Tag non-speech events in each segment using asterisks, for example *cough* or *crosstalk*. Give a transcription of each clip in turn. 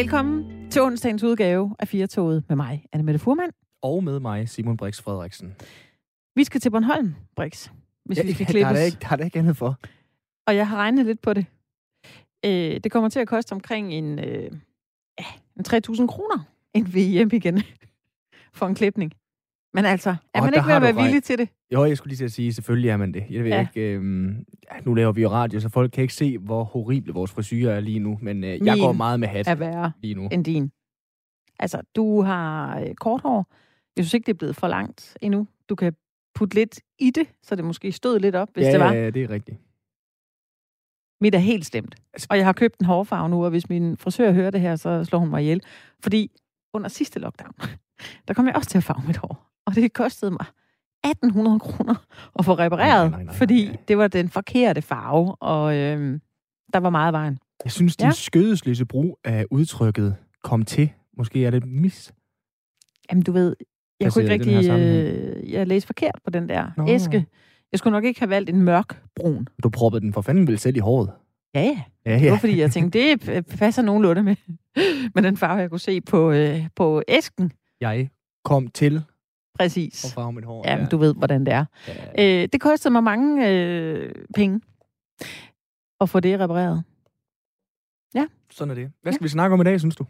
Velkommen til onsdagens udgave af Firtoget med mig, Anne Mette Furman. Og med mig, Simon Brix Frederiksen. Vi skal til Bornholm, Brix, hvis ja, vi skal klippes. Der er, der, ikke, der er der ikke andet for. Og jeg har regnet lidt på det. Øh, det kommer til at koste omkring en, øh, en 3.000 kroner, inden vi er hjemme igen *laughs* for en klipning. Men altså, er og man ikke ved at være villig til det? Jo, jeg skulle lige til at sige, selvfølgelig er man det. Jeg ved ja. ikke, øh, nu laver vi jo radio, så folk kan ikke se, hvor horrible vores frisyrer er lige nu, men øh, jeg går meget med hat er værre lige nu. end din. Altså, du har øh, kort hår. Jeg synes ikke, det er blevet for langt endnu. Du kan putte lidt i det, så det måske stod lidt op, hvis ja, det var. Ja, det er rigtigt. Mit er helt stemt. Altså, og jeg har købt en hårfarve nu, og hvis min frisør hører det her, så slår hun mig ihjel. Fordi under sidste lockdown, *laughs* der kom jeg også til at farve mit hår og det kostede mig 1800 kroner at få repareret, nej, nej, nej, fordi nej. det var den forkerte farve, og øh, der var meget vejen. Jeg synes, din ja. skødesløse brug af udtrykket kom til. Måske er det mis. Jamen, du ved, jeg altså, kunne ikke rigtig... Øh, jeg læste forkert på den der Nå. æske. Jeg skulle nok ikke have valgt en mørk brun. Du proppede den for fanden vel selv i håret? Ja, ja. ja, ja. Det var, fordi jeg tænkte, det passer nogenlunde med, *laughs* med den farve, jeg kunne se på, øh, på æsken. Jeg kom til Præcis. Og farve mit hår. Ja, ja. du ved, hvordan det er. Ja. Øh, det kostede mig mange øh, penge at få det repareret. Ja. Sådan er det. Hvad skal ja. vi snakke om i dag, synes du?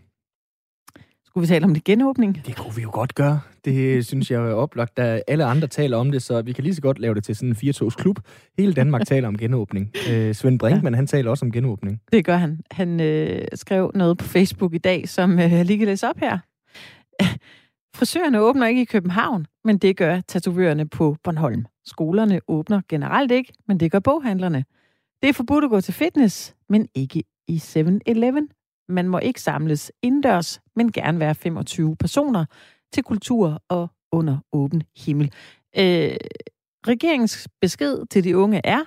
Skulle vi tale om det genåbning? Det kunne vi jo godt gøre. Det synes jeg er oplagt, da alle andre taler om det, så vi kan lige så godt lave det til sådan en firetogs klub. Hele Danmark taler om genåbning. Øh, Svend Brinkmann, ja. han taler også om genåbning. Det gør han. Han øh, skrev noget på Facebook i dag, som øh, jeg lige kan læse op her. Frisørerne åbner ikke i København, men det gør tatovørerne på Bornholm. Skolerne åbner generelt ikke, men det gør boghandlerne. Det er forbudt at gå til fitness, men ikke i 7-Eleven. Man må ikke samles indendørs, men gerne være 25 personer til kultur og under åben himmel. Øh, regeringens besked til de unge er,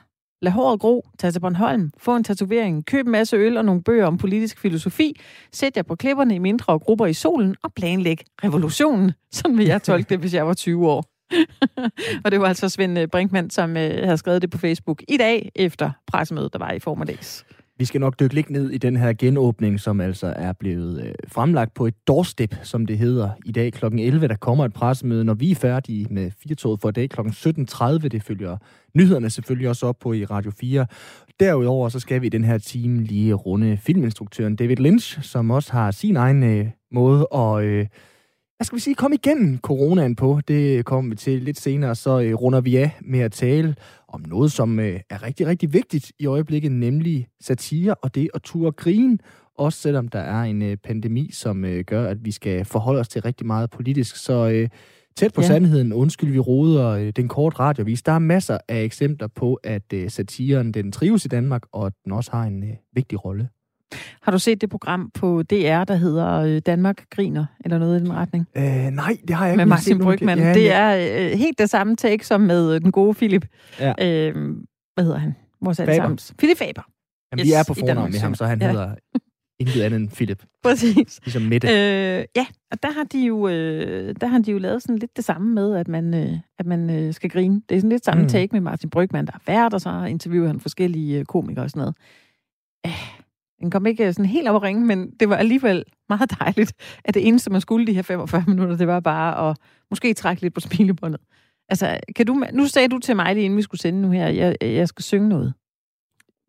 Lad håret gro, tag til Bornholm, få en tatovering, køb en masse øl og nogle bøger om politisk filosofi, sæt jer på klipperne i mindre grupper i solen og planlæg revolutionen. Sådan vil jeg tolke det, hvis jeg var 20 år. *laughs* og det var altså Svend øh, Brinkmann, som øh, havde skrevet det på Facebook i dag, efter pressemødet, der var i formiddags. Vi skal nok dykke lidt ned i den her genåbning, som altså er blevet øh, fremlagt på et doorstep, som det hedder i dag kl. 11. Der kommer et pressemøde, når vi er færdige med firtoget for i dag kl. 17.30. Det følger nyhederne selvfølgelig også op på i Radio 4. Derudover så skal vi i den her time lige runde filminstruktøren David Lynch, som også har sin egen øh, måde at... Øh, hvad skal vi sige, komme igennem coronaen på. Det kommer vi til lidt senere, så øh, runder vi af med at tale om noget, som øh, er rigtig, rigtig vigtigt i øjeblikket, nemlig satire og det at turde grine. Også selvom der er en øh, pandemi, som øh, gør, at vi skal forholde os til rigtig meget politisk. Så øh, tæt på ja. sandheden, undskyld vi roder øh, den kort radiovis. Der er masser af eksempler på, at øh, satiren den trives i Danmark, og at den også har en øh, vigtig rolle. Har du set det program på DR, der hedder øh, Danmark griner, eller noget i den retning? Øh, nej, det har jeg ikke. Med Martin Brygman. Ja, det er øh, helt det samme take som med den gode Philip. Ja. Øh, hvad hedder han? Vores Faber. Philip Faber. Jamen, yes, vi er på fornavn med ham, så han ja. hedder intet andet end Philip. Præcis. Ligesom Mette. Øh, ja, og der har, de jo, øh, der har de jo lavet sådan lidt det samme med, at man, øh, at man øh, skal grine. Det er sådan lidt samme mm. take med Martin Brygman, der er vært, og så interviewer han forskellige øh, komikere og sådan noget. Øh, den kom ikke sådan helt op at ringe, men det var alligevel meget *laughs* dejligt, at det eneste, man skulle de her 45 minutter, det var bare at måske trække lidt på smilebåndet. Altså, kan du, nu sagde du til mig lige inden vi skulle sende nu her, jeg, jeg skal synge noget.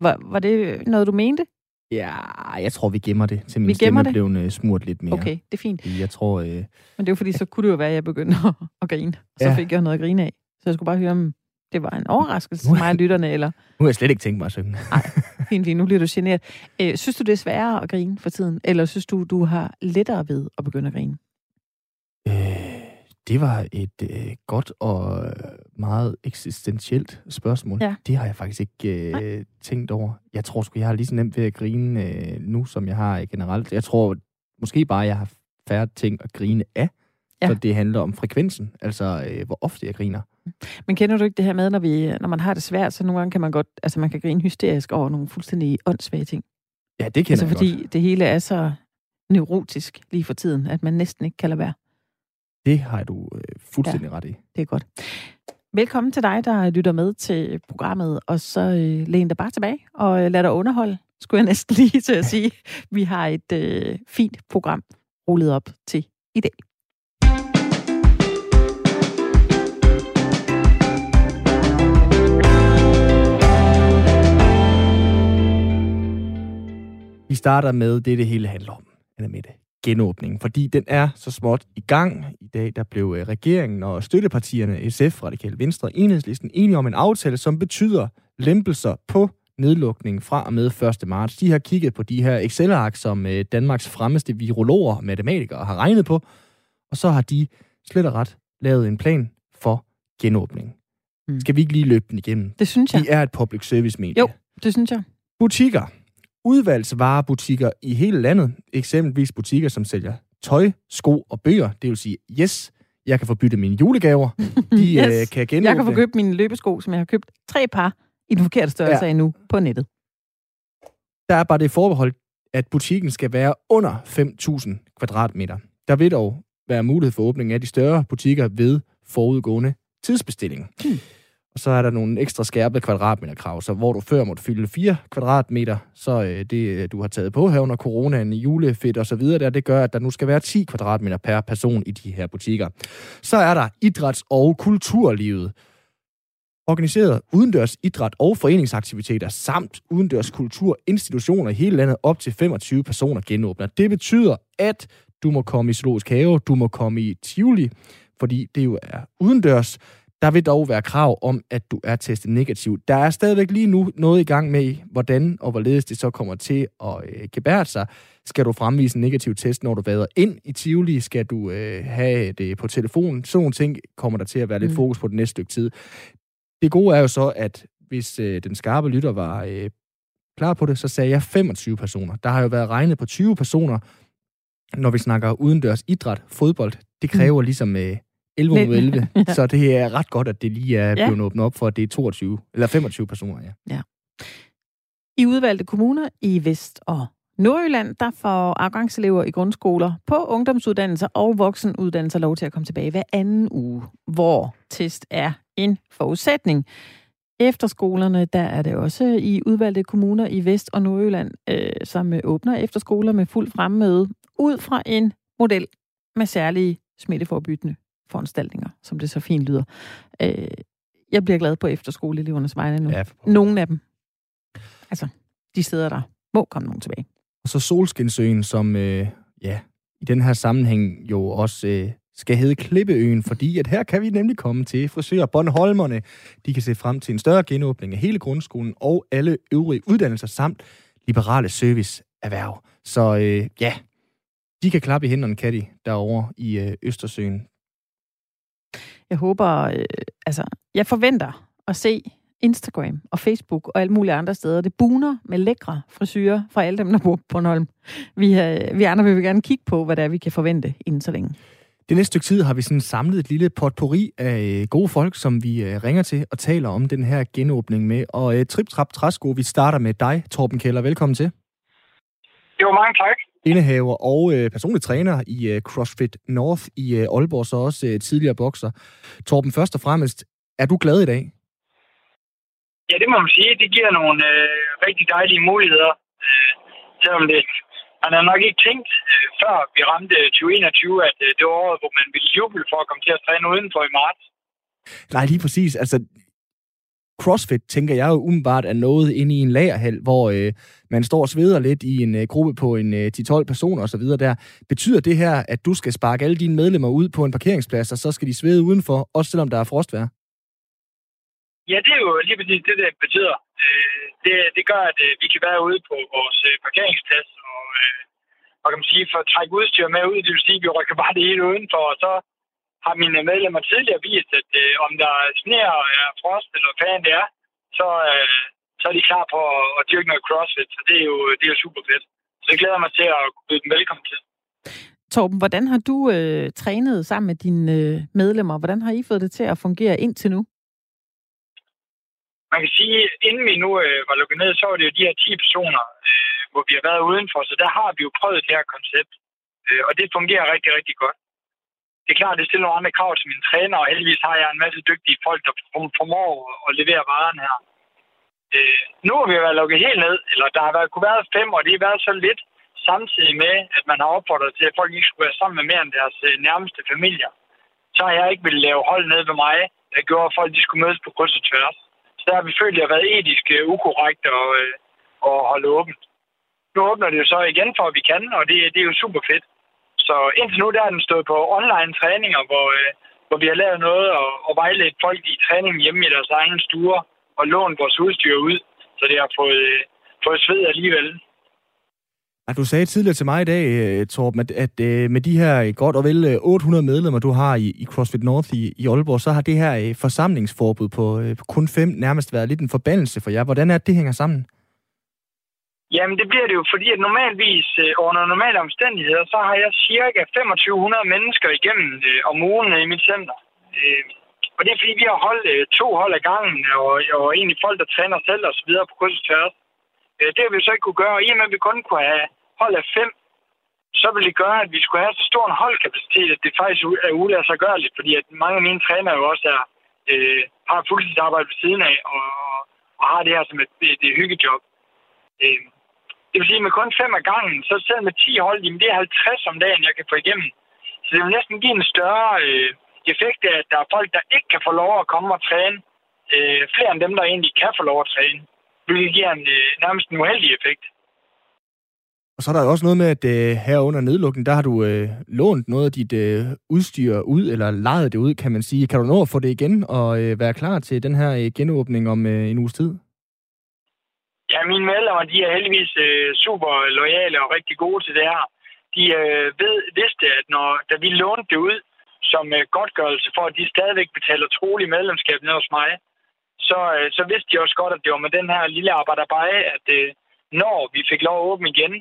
Var, var det noget, du mente? Ja, jeg tror, vi gemmer det, til min vi stemme det? blev uh, smurt lidt mere. Okay, det er fint. Jeg tror... Uh... Men det er jo fordi, så kunne det jo være, at jeg begyndte *laughs* at, at grine. Så ja. fik jeg noget at grine af. Så jeg skulle bare høre, om det var en overraskelse til mig og lytterne, eller... Nu har jeg slet ikke tænkt mig at synge. Nej, fint lige. Nu bliver du generet. Øh, synes du, det er sværere at grine for tiden? Eller synes du, du har lettere ved at begynde at grine? Øh, det var et øh, godt og meget eksistentielt spørgsmål. Ja. Det har jeg faktisk ikke øh, tænkt over. Jeg tror sgu, jeg har lige så nemt ved at grine øh, nu, som jeg har generelt. Jeg tror måske bare, jeg har færre ting at grine af. Ja. Så det handler om frekvensen, altså øh, hvor ofte jeg griner. Men kender du ikke det her med, når, vi, når man har det svært, så nogle gange kan man godt, altså man kan grine hysterisk over nogle fuldstændig åndssvage ting. Ja, det kender altså, jeg fordi godt. det hele er så neurotisk lige for tiden, at man næsten ikke kan lade være. Det har du øh, fuldstændig ja, ret i. Det er godt. Velkommen til dig, der lytter med til programmet, og så øh, læn dig bare tilbage og øh, lad dig underholde. skulle jeg næsten *laughs* lige til at sige. Vi har et øh, fint program rullet op til i dag. Vi starter med det, det hele handler om, Anna Mette. Genåbningen, fordi den er så småt i gang. I dag der blev øh, regeringen og støttepartierne SF, Radikale Venstre og Enhedslisten enige om en aftale, som betyder lempelser på nedlukningen fra og med 1. marts. De har kigget på de her Excel-ark, som øh, Danmarks fremmeste virologer og matematikere har regnet på, og så har de slet og ret lavet en plan for genåbning. Mm. Skal vi ikke lige løbe den igennem? Det synes jeg. De er et public service medie. Jo, det synes jeg. Butikker udvalgsvarebutikker i hele landet, eksempelvis butikker, som sælger tøj, sko og bøger, det vil sige, yes, jeg kan få byttet mine julegaver, *laughs* de yes. øh, kan genåbne. Jeg kan få købt mine løbesko, som jeg har købt tre par i den forkerte størrelse ja. af nu på nettet. Der er bare det forbehold, at butikken skal være under 5.000 kvadratmeter. Der vil dog være mulighed for åbning af de større butikker ved forudgående tidsbestilling. Hmm. Og så er der nogle ekstra skærpede kvadratmeterkrav, så hvor du før måtte fylde 4 kvadratmeter, så øh, det, øh, du har taget på her under coronaen, julefedt og så videre, der, det gør, at der nu skal være 10 kvadratmeter per person i de her butikker. Så er der idræts- og kulturlivet. Organiseret udendørs idræt og foreningsaktiviteter samt udendørs kulturinstitutioner i hele landet op til 25 personer genåbner. Det betyder, at du må komme i zoologisk have, du må komme i Tivoli, fordi det jo er udendørs. Der vil dog være krav om, at du er testet negativ. Der er stadigvæk lige nu noget i gang med, hvordan og hvorledes det så kommer til at øh, gebære sig. Skal du fremvise en negativ test, når du vader ind i Tivoli? Skal du øh, have det på telefonen? Sådan nogle ting kommer der til at være lidt mm. fokus på det næste stykke tid. Det gode er jo så, at hvis øh, den skarpe lytter var øh, klar på det, så sagde jeg 25 personer. Der har jo været regnet på 20 personer, når vi snakker udendørs idræt, fodbold. Det kræver mm. ligesom... Øh, 11 mod 11. ja. Så det er ret godt, at det lige er blevet ja. åbnet op for, at det er 22, eller 25 personer. Ja. ja. I udvalgte kommuner i Vest- og Nordjylland, der får afgangselever i grundskoler på ungdomsuddannelser og voksenuddannelser lov til at komme tilbage hver anden uge, hvor test er en forudsætning. Efterskolerne, der er det også i udvalgte kommuner i Vest- og Nordjylland, øh, som åbner efterskoler med fuld fremmøde ud fra en model med særlige smitteforbyggende foranstaltninger, som det så fint lyder. Øh, jeg bliver glad på efterskoleelevernes vegne nu. Ja, Nogle af dem. Altså, de steder, der må komme nogen tilbage. Og så Solskinsøen, som øh, ja, i den her sammenhæng jo også øh, skal hedde Klippeøen, fordi at her kan vi nemlig komme til frisører Bornholmerne. De kan se frem til en større genåbning af hele grundskolen og alle øvrige uddannelser samt liberale serviceerhverv. Så øh, ja, de kan klappe i hænderne, kan de, derovre i øh, Østersøen. Jeg håber, øh, altså, jeg forventer at se Instagram og Facebook og alle mulige andre steder. Det buner med lækre frisyrer fra alle dem, der bor på Bornholm. Vi, øh, vi andre vil gerne kigge på, hvad det er, vi kan forvente inden så længe. Det næste stykke tid har vi sådan samlet et lille potpourri af øh, gode folk, som vi øh, ringer til og taler om den her genåbning med. Og Trip Trap Træsko, vi starter med dig, Torben Keller. Velkommen til. Jo, mange tak indehaver og øh, personlig træner i øh, CrossFit North i øh, Aalborg, så også øh, tidligere bokser. Torben, først og fremmest, er du glad i dag? Ja, det må man sige. Det giver nogle øh, rigtig dejlige muligheder. Øh, selvom det, man har nok ikke tænkt, øh, før vi ramte 2021, at øh, det var året, hvor man ville juble for at komme til at træne udenfor i marts. Nej, lige præcis. Altså, CrossFit, tænker jeg jo umiddelbart, er noget inde i en lagerhal, hvor øh, man står og sveder lidt i en øh, gruppe på en øh, 10-12 personer osv. der. Betyder det her, at du skal sparke alle dine medlemmer ud på en parkeringsplads, og så skal de svede udenfor, også selvom der er frostvær? Ja, det er jo lige præcis det, det betyder. Øh, det, det gør, at øh, vi kan være ude på vores øh, parkeringsplads og, øh, og kan man sige, for at trække udstyr med ud. Det vil sige, at vi rykker bare det hele udenfor, og så har mine medlemmer tidligere vist, at øh, om der er og er frost, eller hvad det er, så, øh, så er de klar på at, at dyrke noget crossfit. Så det er jo, det er jo super fedt. Så det glæder mig til at byde dem velkommen til. Torben, hvordan har du øh, trænet sammen med dine øh, medlemmer? Hvordan har I fået det til at fungere indtil nu? Man kan sige, inden vi nu øh, var lukket ned, så var det jo de her 10 personer, øh, hvor vi har været udenfor. Så der har vi jo prøvet det her koncept. Øh, og det fungerer rigtig, rigtig godt det er klart, det stiller nogle andre krav til mine træner, og heldigvis har jeg en masse dygtige folk, der formår at levere varen her. Øh, nu har vi været lukket helt ned, eller der har været, kunne være fem, og det har været så lidt, samtidig med, at man har opfordret til, at folk ikke skulle være sammen med mere end deres øh, nærmeste familier. Så har jeg ikke ville lave hold ned ved mig, der gjorde, at folk de skulle mødes på kryds og tværs. Så der har vi følt, at det har været etisk øh, ukorrekt og, øh, at holde åbent. Nu åbner det jo så igen for, at vi kan, og det, det er jo super fedt. Så indtil nu der er den stået på online træninger, hvor, øh, hvor vi har lavet noget og, og vejledt folk i træning hjemme i deres egen stuer og lånt vores udstyr ud, så det har fået, øh, fået sved alligevel. Du sagde tidligere til mig i dag, øh, Torben, at, at øh, med de her godt og vel 800 øh, medlemmer, du har i, i CrossFit North i, i Aalborg, så har det her forsamlingsforbud på, på kun fem nærmest været lidt en forbandelse for jer. Hvordan er det, det hænger sammen? Jamen, det bliver det jo, fordi at normalvis under normale omstændigheder, så har jeg cirka 2500 mennesker igennem øh, om ugen i mit center. Øh, og det er fordi, vi har holdt øh, to hold af gangen, og, og egentlig folk, der træner selv og så videre på kryds og tværs. Øh, det har vi så ikke kunne gøre, og i og med, at vi kun kunne have hold af fem, så ville det gøre, at vi skulle have så stor en holdkapacitet, at det faktisk er uladsiggørligt, fordi at mange af mine trænere jo også er, øh, har fuldtidsarbejde ved siden af, og, og har det her som et, et, et hyggejob. Øh, det vil sige, at med kun fem af gangen, så selv med 10 hold, jamen det er 50 om dagen, jeg kan få igennem. Så det vil næsten give en større øh, effekt af, at der er folk, der ikke kan få lov at komme og træne. Øh, flere end dem, der egentlig kan få lov at træne hvilket giver en øh, nærmest en uheldig effekt. Og så er der jo også noget med, at øh, her under nedlukningen, der har du øh, lånt noget af dit øh, udstyr ud, eller lejet det ud, kan man sige. Kan du nå at få det igen og øh, være klar til den her øh, genåbning om øh, en uges tid? Ja, mine medlemmer, de er heldigvis øh, super lojale og rigtig gode til det her. De øh, ved, vidste, at når, da vi lånte det ud som øh, godtgørelse for, at de stadigvæk betaler trolig medlemskab ned hos mig, så, øh, så vidste de også godt, at det var med den her lille arbejderbeje, at øh, når vi fik lov at åbne igen,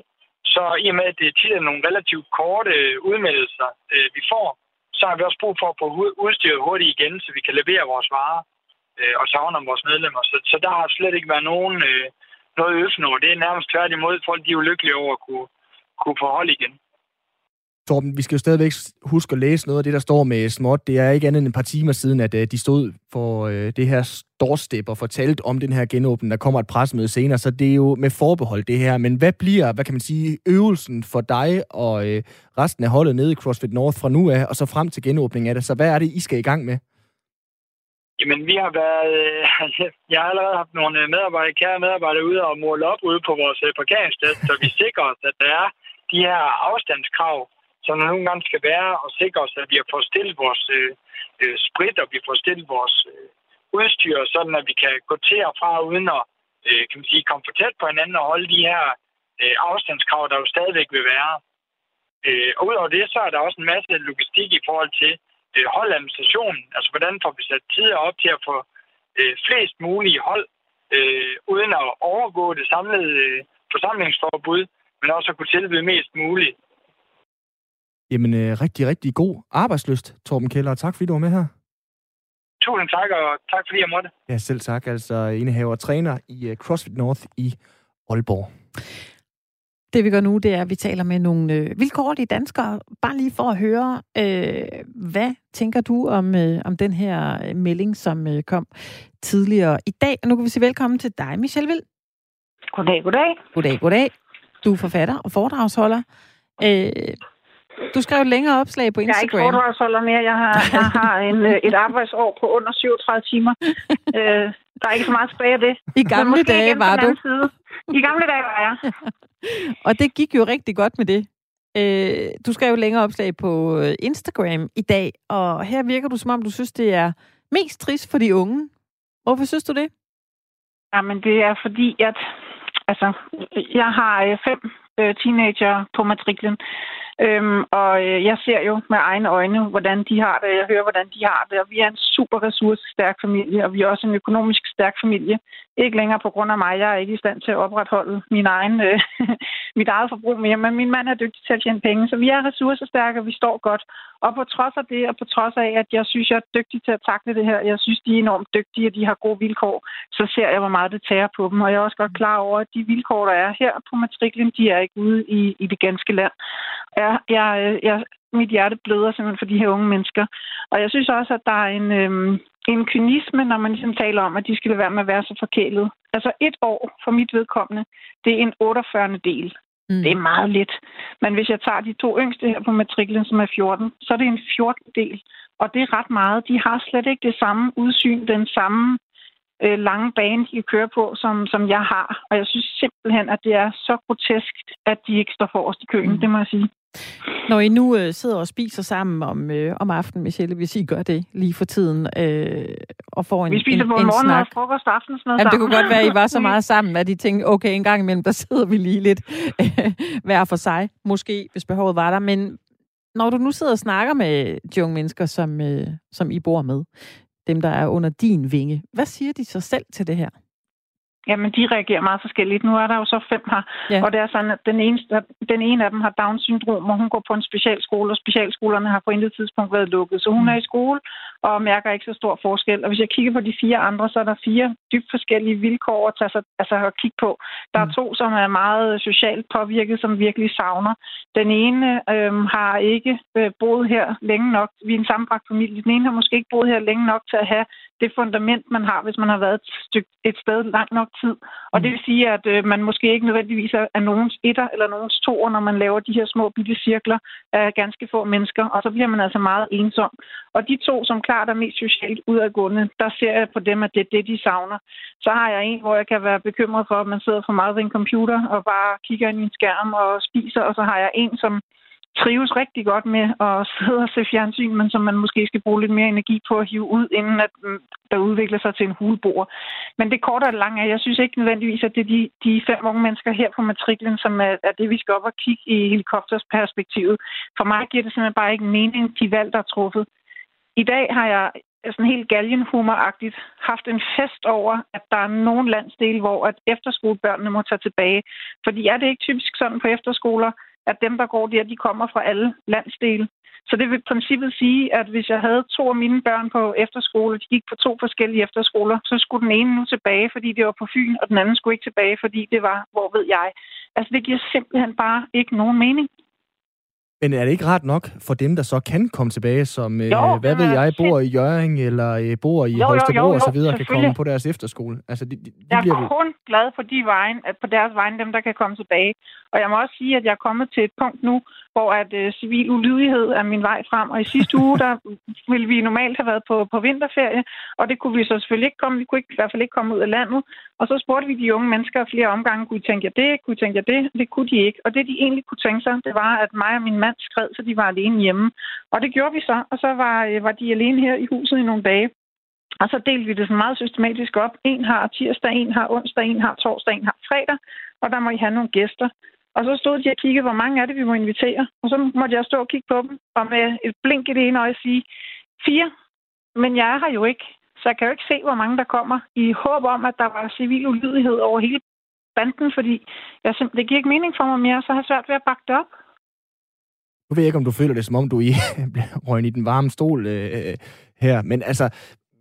så i og med, at det tit er nogle relativt korte øh, udmeldelser, øh, vi får, så har vi også brug for at få udstyret hurtigt igen, så vi kan levere vores varer øh, og savne om vores medlemmer. Så, så der har slet ikke været nogen, øh, noget øffen over. Det er nærmest tværtimod. Folk de er ulykkelige over at kunne, kunne få hold igen. Torben, vi skal jo stadigvæk huske at læse noget af det, der står med småt. Det er ikke andet end et par timer siden, at øh, de stod for øh, det her doorstep og fortalte om den her genåbning. Der kommer et pressemøde senere, så det er jo med forbehold det her. Men hvad bliver, hvad kan man sige, øvelsen for dig og øh, resten af holdet nede i CrossFit North fra nu af, og så frem til genåbningen af det? Så hvad er det, I skal i gang med? Jamen, vi har været... Øh, *laughs* jeg har allerede haft nogle medarbejdere, kære medarbejdere ude og måle op ude på vores parkeringssted, så vi sikrer os, at der er de her afstandskrav, som der nogle gange skal være, og sikre os, at vi har fået stillet vores øh, øh, sprit, og vi får stillet vores øh, udstyr, sådan at vi kan gå til og fra uden at øh, kan man sige, komme for tæt på hinanden og holde de her øh, afstandskrav, der jo stadigvæk vil være. Øh, og udover det, så er der også en masse logistik i forhold til øh, holdadministrationen. Altså, hvordan får vi sat tider op til at få øh, flest mulige hold, øh, uden at overgå det samlede øh, forsamlingsforbud, men også at kunne tilbyde mest muligt. Jamen, øh, rigtig, rigtig god arbejdsløst, Torben Keller. Tak fordi du var med her. Tusind tak, og tak fordi jeg måtte. Ja, selv tak. Altså indehaver og træner i uh, CrossFit North i Aalborg. Det vi gør nu, det er, at vi taler med nogle øh, vilkårlige danskere, bare lige for at høre, øh, hvad tænker du om, øh, om den her øh, melding, som øh, kom tidligere i dag? Og nu kan vi sige velkommen til dig, Michelle Vild. Goddag, goddag. Goddag, goddag. Du er forfatter og foredragsholder. Øh, du skrev et længere opslag på Instagram. Jeg er ikke foredragsholder mere. Jeg har, *laughs* jeg har en, øh, et arbejdsår på under 37 timer. *laughs* øh, der er ikke så meget tilbage af det. I gamle dage var du. Side. I gamle dage var jeg. *laughs* og det gik jo rigtig godt med det. Øh, du skrev længere opslag på øh, Instagram i dag, og her virker du som om, du synes, det er mest trist for de unge. Hvorfor synes du det? Jamen, det er fordi, at altså, jeg har fem øh, teenager på matriklen, Øhm, og øh, jeg ser jo med egne øjne, hvordan de har det. Jeg hører, hvordan de har det. Og vi er en super ressourcestærk familie, og vi er også en økonomisk stærk familie. Ikke længere på grund af mig. Jeg er ikke i stand til at opretholde min egen, øh, *laughs* mit eget forbrug mere, men min mand er dygtig til at tjene penge. Så vi er ressourcestærke, og vi står godt. Og på trods af det, og på trods af, at jeg synes, jeg er dygtig til at takle det her, jeg synes, de er enormt dygtige, og de har gode vilkår, så ser jeg, hvor meget det tager på dem. Og jeg er også godt klar over, at de vilkår, der er her på matriklen, de er ikke ude i, i det ganske land. Jeg, jeg, jeg, mit hjerte bløder simpelthen for de her unge mennesker. Og jeg synes også, at der er en, øhm, en kynisme, når man ligesom taler om, at de skal lade være med at være så forkælet. Altså et år for mit vedkommende, det er en 48. del. Mm. Det er meget lidt. Men hvis jeg tager de to yngste her på matriklen, som er 14, så er det en 14 del. Og det er ret meget. De har slet ikke det samme udsyn, den samme øh, lange bane, de kører på, som, som jeg har. Og jeg synes simpelthen, at det er så grotesk, at de ikke står forrest i køen, mm. det må jeg sige. Når I nu øh, sidder og spiser sammen om, øh, om aftenen, Michelle, hvis I gør det lige for tiden, øh, og får en Vi spiser en, både en morgen snak. og frokost og aftensmad Jamen, det kunne godt være, at I var så *laughs* meget sammen, at I tænkte, okay, en gang imellem, der sidder vi lige lidt *laughs* hver for sig, måske, hvis behovet var der. Men når du nu sidder og snakker med de unge mennesker, som, øh, som I bor med, dem, der er under din vinge, hvad siger de så selv til det her? Jamen, de reagerer meget forskelligt. Nu er der jo så fem her, Ja. og det er sådan, at den, eneste, den ene af dem har Down-syndrom, og hun går på en specialskole, og specialskolerne har på intet tidspunkt været lukket. Så hun Mm. er i skole og mærker ikke så stor forskel. Og hvis jeg kigger på de fire andre, så er der fire dybt forskellige vilkår at, tage sig, altså at kigge på. Der er Mm. to, som er meget socialt påvirket, som virkelig savner. Den ene øhm, har ikke øh, boet her længe nok. Vi er en sammenbragt familie. Den ene har måske ikke boet her længe nok til at have det fundament, man har, hvis man har været et, stykke, et sted langt nok tid. Og Mm. det vil sige, at øh, man måske ikke nødvendigvis er, er nogens etter eller nogens toer, når man laver de her små bitte cirkler af ganske få mennesker, og så bliver man altså meget ensom. Og de to, som klart er mest socialt udadgående, der ser jeg på dem, at det er det, de savner. Så har jeg en, hvor jeg kan være bekymret for, at man sidder for meget ved en computer og bare kigger ind i en skærm og spiser, og så har jeg en, som trives rigtig godt med at *laughs* sidde og se fjernsyn, men som man måske skal bruge lidt mere energi på at hive ud, inden at mm, der udvikler sig til en hulbor. Men det korte og lange er, jeg synes ikke nødvendigvis, at det er de, de fem unge mennesker her på matriklen, som er, er det, vi skal op og kigge i helikoptersperspektivet. For mig giver det simpelthen bare ikke mening, de valg, der er truffet. I dag har jeg øh, sådan helt galgenhumoragtigt haft en fest over, at der er nogle landsdele, hvor at efterskolebørnene må tage tilbage. Fordi er det ikke typisk sådan på efterskoler, at dem, der går der, de kommer fra alle landsdele. Så det vil i princippet sige, at hvis jeg havde to af mine børn på efterskole, de gik på to forskellige efterskoler, så skulle den ene nu tilbage, fordi det var på Fyn, og den anden skulle ikke tilbage, fordi det var, hvor ved jeg. Altså, det giver simpelthen bare ikke nogen mening. Men er det ikke ret nok for dem, der så kan komme tilbage, som, øh, Jo, hvad det ved er jeg, bor i Jørgen eller øh, bor i Jo, Holstebro jo, jo, og så videre, kan komme på deres efterskole? Altså, de, de, de Jeg bliver er kun glad for de vejen, at på deres vegne, dem der kan komme tilbage. Og jeg må også sige, at jeg er kommet til et punkt nu, hvor at øh, civil ulydighed er min vej frem. Og i sidste uge, der *laughs* ville vi normalt have været på, på vinterferie, og det kunne vi så selvfølgelig ikke komme. Vi kunne ikke, i hvert fald ikke komme ud af landet. Og så spurgte vi de unge mennesker flere omgange, kunne I tænke jer det, kunne I tænke jer det? Det kunne de ikke. Og det, de egentlig kunne tænke sig, det var, at mig og min mand skred, så de var alene hjemme. Og det gjorde vi så, og så var, øh, var de alene her i huset i nogle dage. Og så delte vi det sådan meget systematisk op. En har tirsdag, en har onsdag, en har torsdag, en har fredag, og der må I have nogle gæster. Og så stod de og kiggede, hvor mange er det, vi må invitere. Og så måtte jeg stå og kigge på dem, og med et blink i det ene øje sige, fire. Men jeg er her jo ikke, så jeg kan jo ikke se, hvor mange der kommer, i håb om, at der var civil ulydighed over hele banden, fordi jeg simpelthen, det giver ikke mening for mig mere, så har jeg svært ved at bakke det op. Nu ved jeg ikke, om du føler det, som om du i *laughs* røgen i den varme stol øh, øh her, men altså,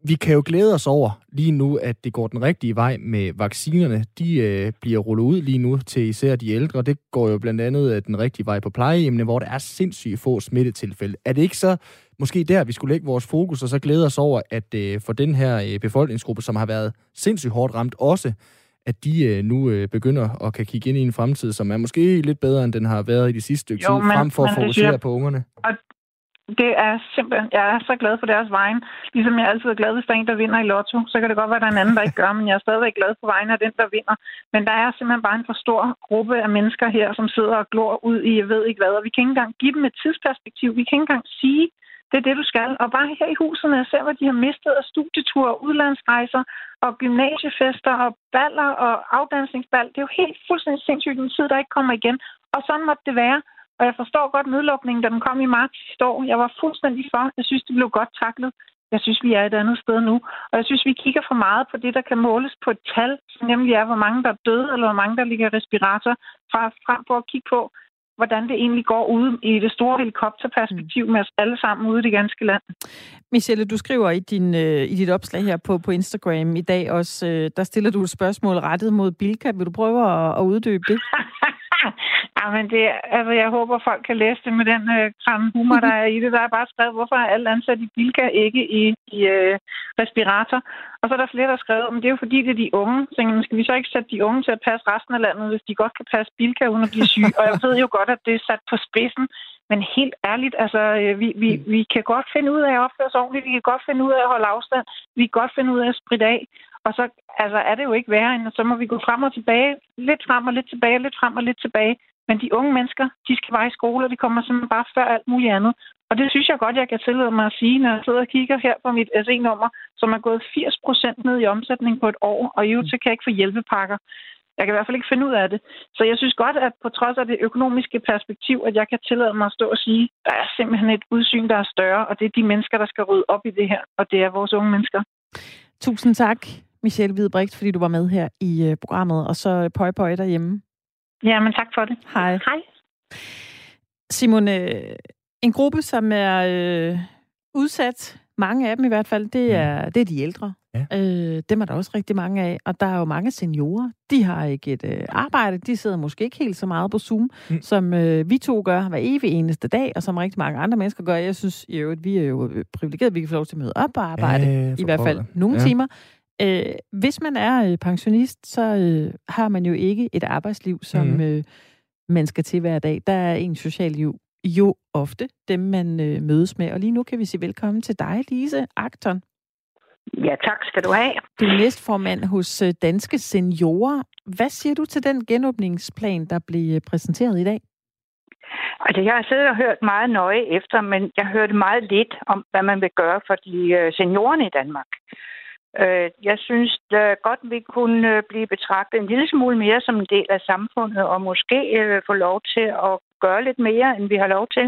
vi kan jo glæde os over lige nu, at det går den rigtige vej med vaccinerne. De øh, bliver rullet ud lige nu til især de ældre. Det går jo blandt andet øh, den rigtige vej på plejehjemmene, hvor der er sindssygt få smittetilfælde. Er det ikke så måske der, vi skulle lægge vores fokus, og så glæde os over, at øh, for den her øh, befolkningsgruppe, som har været sindssygt hårdt ramt også, at de øh, nu øh, begynder at kan kigge ind i en fremtid, som er måske lidt bedre, end den har været i de sidste stykke Jo, tid, men- frem for at men det fokusere siger- på ungerne. Det er simpelthen, jeg er så glad for deres vejen. Ligesom jeg altid er glad, hvis der er en, der vinder i lotto. Så kan det godt være, at der er en anden, der ikke gør, men jeg er stadigvæk glad på vegne af den, der vinder. Men der er simpelthen bare en for stor gruppe af mennesker her, som sidder og glor ud i, jeg ved ikke hvad. Og vi kan ikke engang give dem et tidsperspektiv. Vi kan ikke engang sige, det er det, du skal. Og bare her i huset, når jeg ser, hvad de har mistet af studieture, udlandsrejser og gymnasiefester og baller og afdansningsbal. Det er jo helt fuldstændig sindssygt en tid, der ikke kommer igen. Og sådan måtte det være. Og jeg forstår godt nedlukningen, da den kom i marts sidste år. Jeg var fuldstændig for. Jeg synes, det blev godt taklet. Jeg synes, vi er et andet sted nu. Og jeg synes, vi kigger for meget på det, der kan måles på et tal, som nemlig er, hvor mange der er døde, eller hvor mange der ligger i respirator, fra, frem for at kigge på, hvordan det egentlig går ude i det store helikopterperspektiv med os alle sammen ude i det ganske land. Michelle, du skriver i, din, øh, i dit opslag her på, på Instagram i dag også, øh, der stiller du et spørgsmål rettet mod Bilka. Vil du prøve at, at uddybe det? *laughs* Ja, men det, altså, jeg håber, folk kan læse det med den øh, kram humor, der er i det. Der er bare skrevet, hvorfor er alle ansat i Bilka ikke i, i øh, respirator? Og så er der flere, der har skrevet, men det er jo fordi, det er de unge. Så skal vi så ikke sætte de unge til at passe resten af landet, hvis de godt kan passe Bilka uden at blive syge? Og jeg ved jo godt, at det er sat på spidsen. Men helt ærligt, altså, øh, vi, vi, vi kan godt finde ud af at opføre os ordentligt. Vi kan godt finde ud af at holde afstand. Vi kan godt finde ud af at spritte af. Og så altså, er det jo ikke værre, end så må vi gå frem og tilbage. Lidt frem og lidt tilbage, lidt frem og lidt tilbage. Men de unge mennesker, de skal bare i skole, og de kommer simpelthen bare før alt muligt andet. Og det synes jeg godt, jeg kan tillade mig at sige, når jeg sidder og kigger her på mit SE-nummer, som er gået 80 procent ned i omsætning på et år, og i øvrigt så kan jeg ikke få hjælpepakker. Jeg kan i hvert fald ikke finde ud af det. Så jeg synes godt, at på trods af det økonomiske perspektiv, at jeg kan tillade mig at stå og sige, der er simpelthen et udsyn, der er større, og det er de mennesker, der skal rydde op i det her, og det er vores unge mennesker. Tusind tak, Michelle Hvidbrigt, fordi du var med her i øh, programmet, og så pøj pøj derhjemme. Ja, men tak for det. Hej. Hej. Simon, øh, en gruppe, som er øh, udsat, mange af dem i hvert fald, det er, det er de ældre. Ja. Øh, dem er der også rigtig mange af, og der er jo mange seniorer. De har ikke et øh, arbejde, de sidder måske ikke helt så meget på Zoom, mm. som øh, vi to gør hver evig eneste dag, og som rigtig mange andre mennesker gør. Jeg synes jo, at vi er jo privilegeret, vi kan få lov til at møde op og arbejde, ja, i hvert fald nogle ja. timer. Øh, hvis man er øh, pensionist, så øh, har man jo ikke et arbejdsliv, som mm. øh, man skal til hver dag. Der er en socialliv jo ofte dem, man øh, mødes med. Og lige nu kan vi sige velkommen til dig, Lise Akton. Ja, tak skal du have. Du er næstformand hos øh, Danske Seniorer. Hvad siger du til den genåbningsplan, der blev øh, præsenteret i dag? Altså, jeg har siddet og hørt meget nøje efter, men jeg hørte meget lidt om, hvad man vil gøre for de seniorerne i Danmark. Øh, jeg synes det godt, vi kunne øh, blive betragtet en lille smule mere som en del af samfundet, og måske øh, få lov til at gøre lidt mere, end vi har lov til.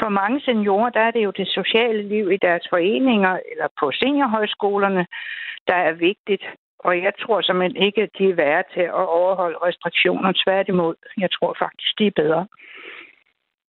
For mange seniorer, der er det jo det sociale liv i deres foreninger eller på seniorhøjskolerne, der er vigtigt. Og jeg tror simpelthen ikke, at de er værre til at overholde restriktioner. Tværtimod, jeg tror faktisk, de er bedre.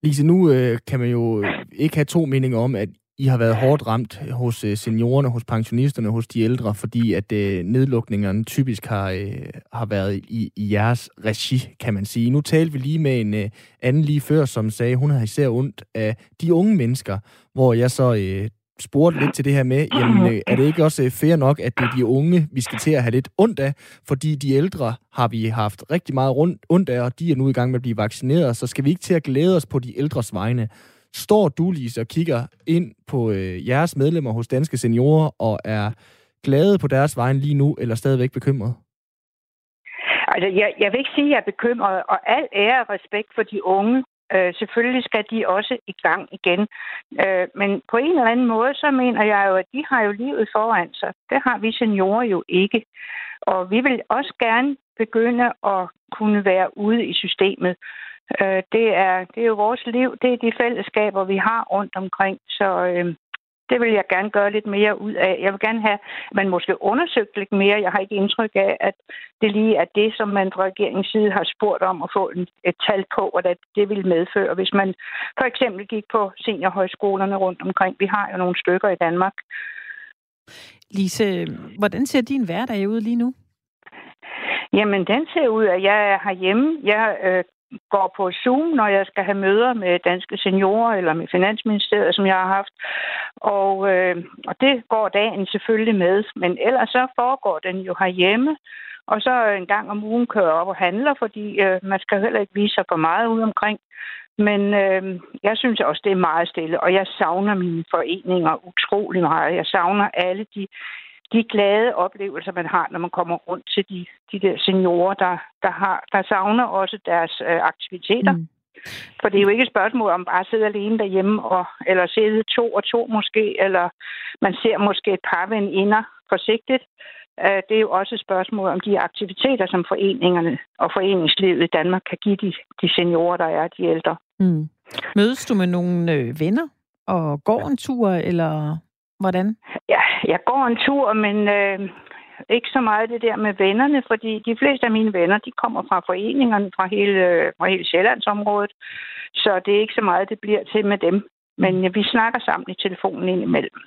Lise, nu øh, kan man jo ikke have to meninger om, at i har været hårdt ramt hos øh, seniorerne, hos pensionisterne, hos de ældre, fordi at øh, nedlukningerne typisk har, øh, har været i, i jeres regi, kan man sige. Nu talte vi lige med en øh, anden lige før, som sagde, hun har især ondt af de unge mennesker, hvor jeg så øh, spurgte lidt til det her med, jamen øh, er det ikke også fair nok, at det er de unge, vi skal til at have lidt ondt af, fordi de ældre har vi haft rigtig meget rundt, ondt af, og de er nu i gang med at blive vaccineret, så skal vi ikke til at glæde os på de ældres vegne. Står du, Lise, og kigger ind på øh, jeres medlemmer hos Danske Seniorer og er glade på deres vejen lige nu, eller stadigvæk bekymret? Altså, jeg, jeg vil ikke sige, at jeg er bekymret, og al ære og respekt for de unge. Øh, selvfølgelig skal de også i gang igen. Øh, men på en eller anden måde, så mener jeg jo, at de har jo livet foran sig. Det har vi seniorer jo ikke. Og vi vil også gerne begynde at kunne være ude i systemet. Øh, det, er, det er jo vores liv, det er de fællesskaber, vi har rundt omkring, så øh, det vil jeg gerne gøre lidt mere ud af. Jeg vil gerne have, at man måske undersøgt lidt mere. Jeg har ikke indtryk af, at det lige er det, som man fra regeringens side har spurgt om at få en, et tal på, og det, det vil medføre, hvis man for eksempel gik på seniorhøjskolerne rundt omkring. Vi har jo nogle stykker i Danmark. Lise, hvordan ser din hverdag ud lige nu? Jamen, den ser ud, at jeg er herhjemme. Jeg øh, går på Zoom, når jeg skal have møder med danske seniorer eller med Finansministeriet, som jeg har haft. Og, øh, og det går dagen selvfølgelig med. Men ellers så foregår den jo herhjemme. Og så en gang om ugen kører op og handler, fordi øh, man skal heller ikke vise sig for meget ud omkring. Men øh, jeg synes også, det er meget stille, og jeg savner mine foreninger utrolig meget. Jeg savner alle de de glade oplevelser, man har, når man kommer rundt til de, de der seniorer, der, der, har, der savner også deres øh, aktiviteter. Mm. For det er jo ikke et spørgsmål om bare at sidde alene derhjemme, og, eller sidde to og to måske, eller man ser måske et par veninder forsigtigt. Øh, det er jo også et spørgsmål om de aktiviteter, som foreningerne og foreningslivet i Danmark kan give de, de seniorer, der er de ældre. Mm. Mødes du med nogle øh, venner og går en tur, eller Hvordan? Ja, jeg går en tur, men øh, ikke så meget det der med vennerne, fordi de fleste af mine venner, de kommer fra foreningerne fra hele, fra hele Sjællandsområdet, så det er ikke så meget, det bliver til med dem. Men mm. vi snakker sammen i telefonen indimellem.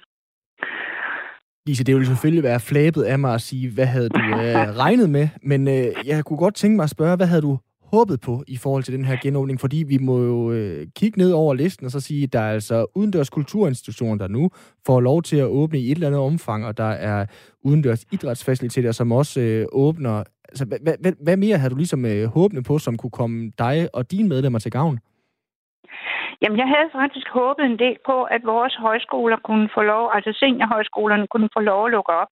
Lise, det ville selvfølgelig være flabet af mig at sige, hvad havde du *laughs* øh, regnet med, men øh, jeg kunne godt tænke mig at spørge, hvad havde du håbet på i forhold til den her genåbning? Fordi vi må jo øh, kigge ned over listen og så sige, at der er altså udendørs kulturinstitutioner, der nu får lov til at åbne i et eller andet omfang, og der er udendørs idrætsfaciliteter, som også øh, åbner. Altså, hvad, hvad, hvad mere har du ligesom øh, håbende på, som kunne komme dig og dine medlemmer til gavn? Jamen, jeg havde faktisk håbet en del på, at vores højskoler kunne få lov, altså seniorhøjskolerne kunne få lov at lukke op.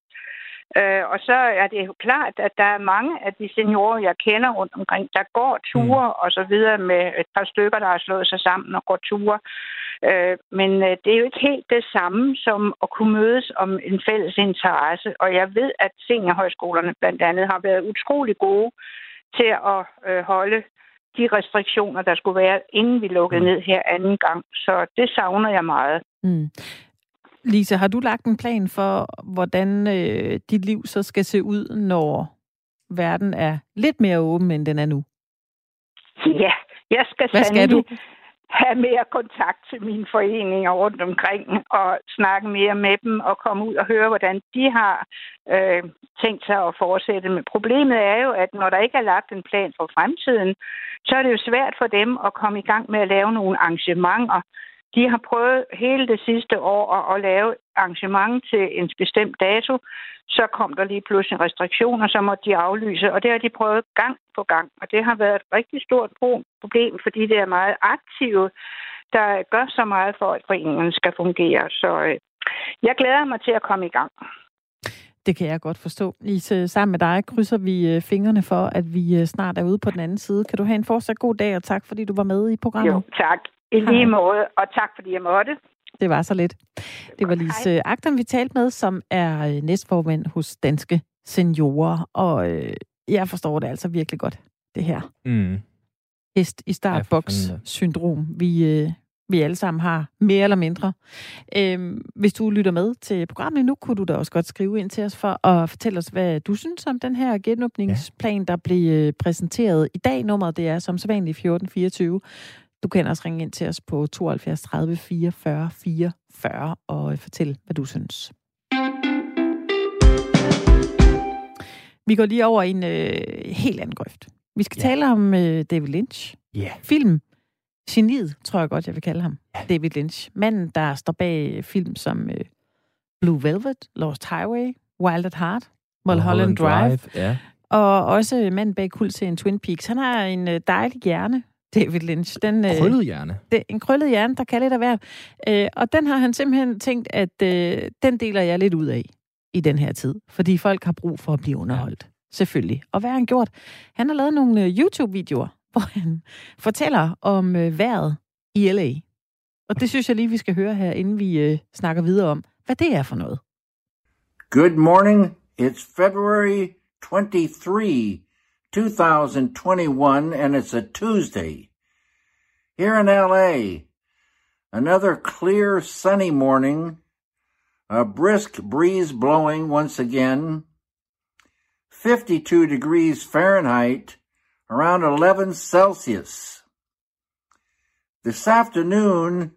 Øh, og så er det jo klart, at der er mange af de seniorer, jeg kender rundt omkring, der går ture mm. og så videre med et par stykker, der har slået sig sammen og går ture. Øh, men øh, det er jo ikke helt det samme som at kunne mødes om en fælles interesse. Og jeg ved, at seniorhøjskolerne blandt andet har været utrolig gode til at øh, holde de restriktioner, der skulle være, inden vi lukkede mm. ned her anden gang. Så det savner jeg meget. Mm. Lisa, har du lagt en plan for, hvordan øh, dit liv så skal se ud, når verden er lidt mere åben, end den er nu? Ja, jeg skal, Hvad skal du? have mere kontakt til mine foreninger rundt omkring og snakke mere med dem og komme ud og høre, hvordan de har øh, tænkt sig at fortsætte. Men problemet er jo, at når der ikke er lagt en plan for fremtiden, så er det jo svært for dem at komme i gang med at lave nogle arrangementer, de har prøvet hele det sidste år at, at lave arrangement til en bestemt dato. Så kom der lige pludselig restriktioner, så måtte de aflyse, og det har de prøvet gang på gang. Og det har været et rigtig stort problem, fordi det er meget aktive, der gør så meget for, at foreningen skal fungere. Så øh, jeg glæder mig til at komme i gang. Det kan jeg godt forstå. Lise, sammen med dig krydser vi øh, fingrene for, at vi øh, snart er ude på den anden side. Kan du have en fortsat god dag, og tak fordi du var med i programmet. Jo, tak. I lige måde, og tak fordi jeg måtte. Det var så lidt. Det var Lise Agten, vi talte med, som er øh, næstformand hos Danske Seniorer. Og øh, jeg forstår det altså virkelig godt, det her. Mm. Hest i startbox-syndrom, vi, øh, vi alle sammen har, mere eller mindre. Øhm, hvis du lytter med til programmet nu, kunne du da også godt skrive ind til os for at fortælle os, hvad du synes om den her genåbningsplan, ja. der blev øh, præsenteret i dag. Nummeret det er som sædvanligt 1424. Du kan også ringe ind til os på 72 30 44 44 og fortælle, hvad du synes. Vi går lige over i en øh, helt anden grøft. Vi skal ja. tale om øh, David Lynch. Ja. Film. Geniet, tror jeg godt, jeg vil kalde ham. Ja. David Lynch. Manden, der står bag film som øh, Blue Velvet, Lost Highway, Wild at Heart, Mulholland Drive. Drive ja. Og også manden bag kultserien Twin Peaks. Han har en øh, dejlig hjerne, David Lynch. Den, øh, krøllet hjerne. Det, en krøllet hjerne, der kan lidt af hvert. Øh, og den har han simpelthen tænkt, at øh, den deler jeg lidt ud af i den her tid. Fordi folk har brug for at blive underholdt. Selvfølgelig. Og hvad har han gjort? Han har lavet nogle øh, YouTube-videoer, *laughs* hvor han fortæller om øh, vejret i LA. Og det synes jeg lige, vi skal høre her, inden vi øh, snakker videre om, hvad det er for noget. Good morning. It's February 23, 2021, and it's a Tuesday. Here in LA, another clear, sunny morning, a brisk breeze blowing once again, 52 degrees Fahrenheit, around 11 Celsius. This afternoon,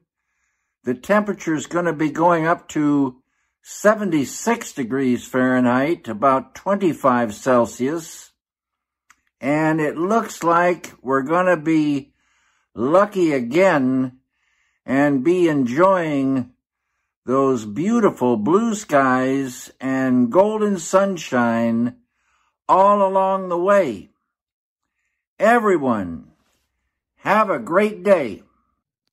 the temperature is going to be going up to 76 degrees Fahrenheit, about 25 Celsius and it looks like we're going to be lucky again and be enjoying those beautiful blue skies and golden sunshine all along the way. Everyone, have a great day.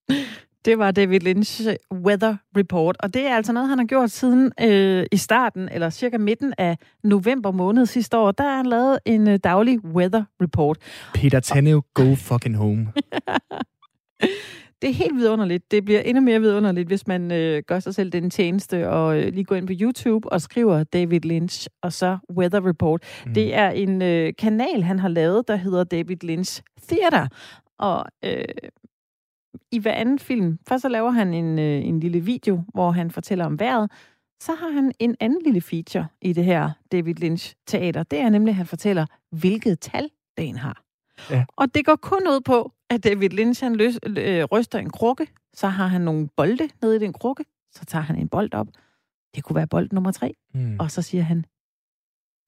*laughs* Det var David Lynch Weather Report, og det er altså noget, han har gjort siden øh, i starten, eller cirka midten af november måned sidste år. Der har han lavet en øh, daglig Weather Report. Peter Tannev, go fucking home. *laughs* det er helt vidunderligt. Det bliver endnu mere vidunderligt, hvis man øh, gør sig selv den tjeneste og øh, lige går ind på YouTube og skriver David Lynch og så Weather Report. Mm. Det er en øh, kanal, han har lavet, der hedder David Lynch Theater. Og øh, i hver anden film, først så laver han en, øh, en lille video, hvor han fortæller om vejret, så har han en anden lille feature i det her David Lynch teater. Det er nemlig, at han fortæller, hvilket tal dagen har. Ja. Og det går kun ud på, at David Lynch han løs, øh, ryster en krukke, så har han nogle bolde nede i den krukke, så tager han en bold op. Det kunne være bold nummer tre. Mm. Og så siger han,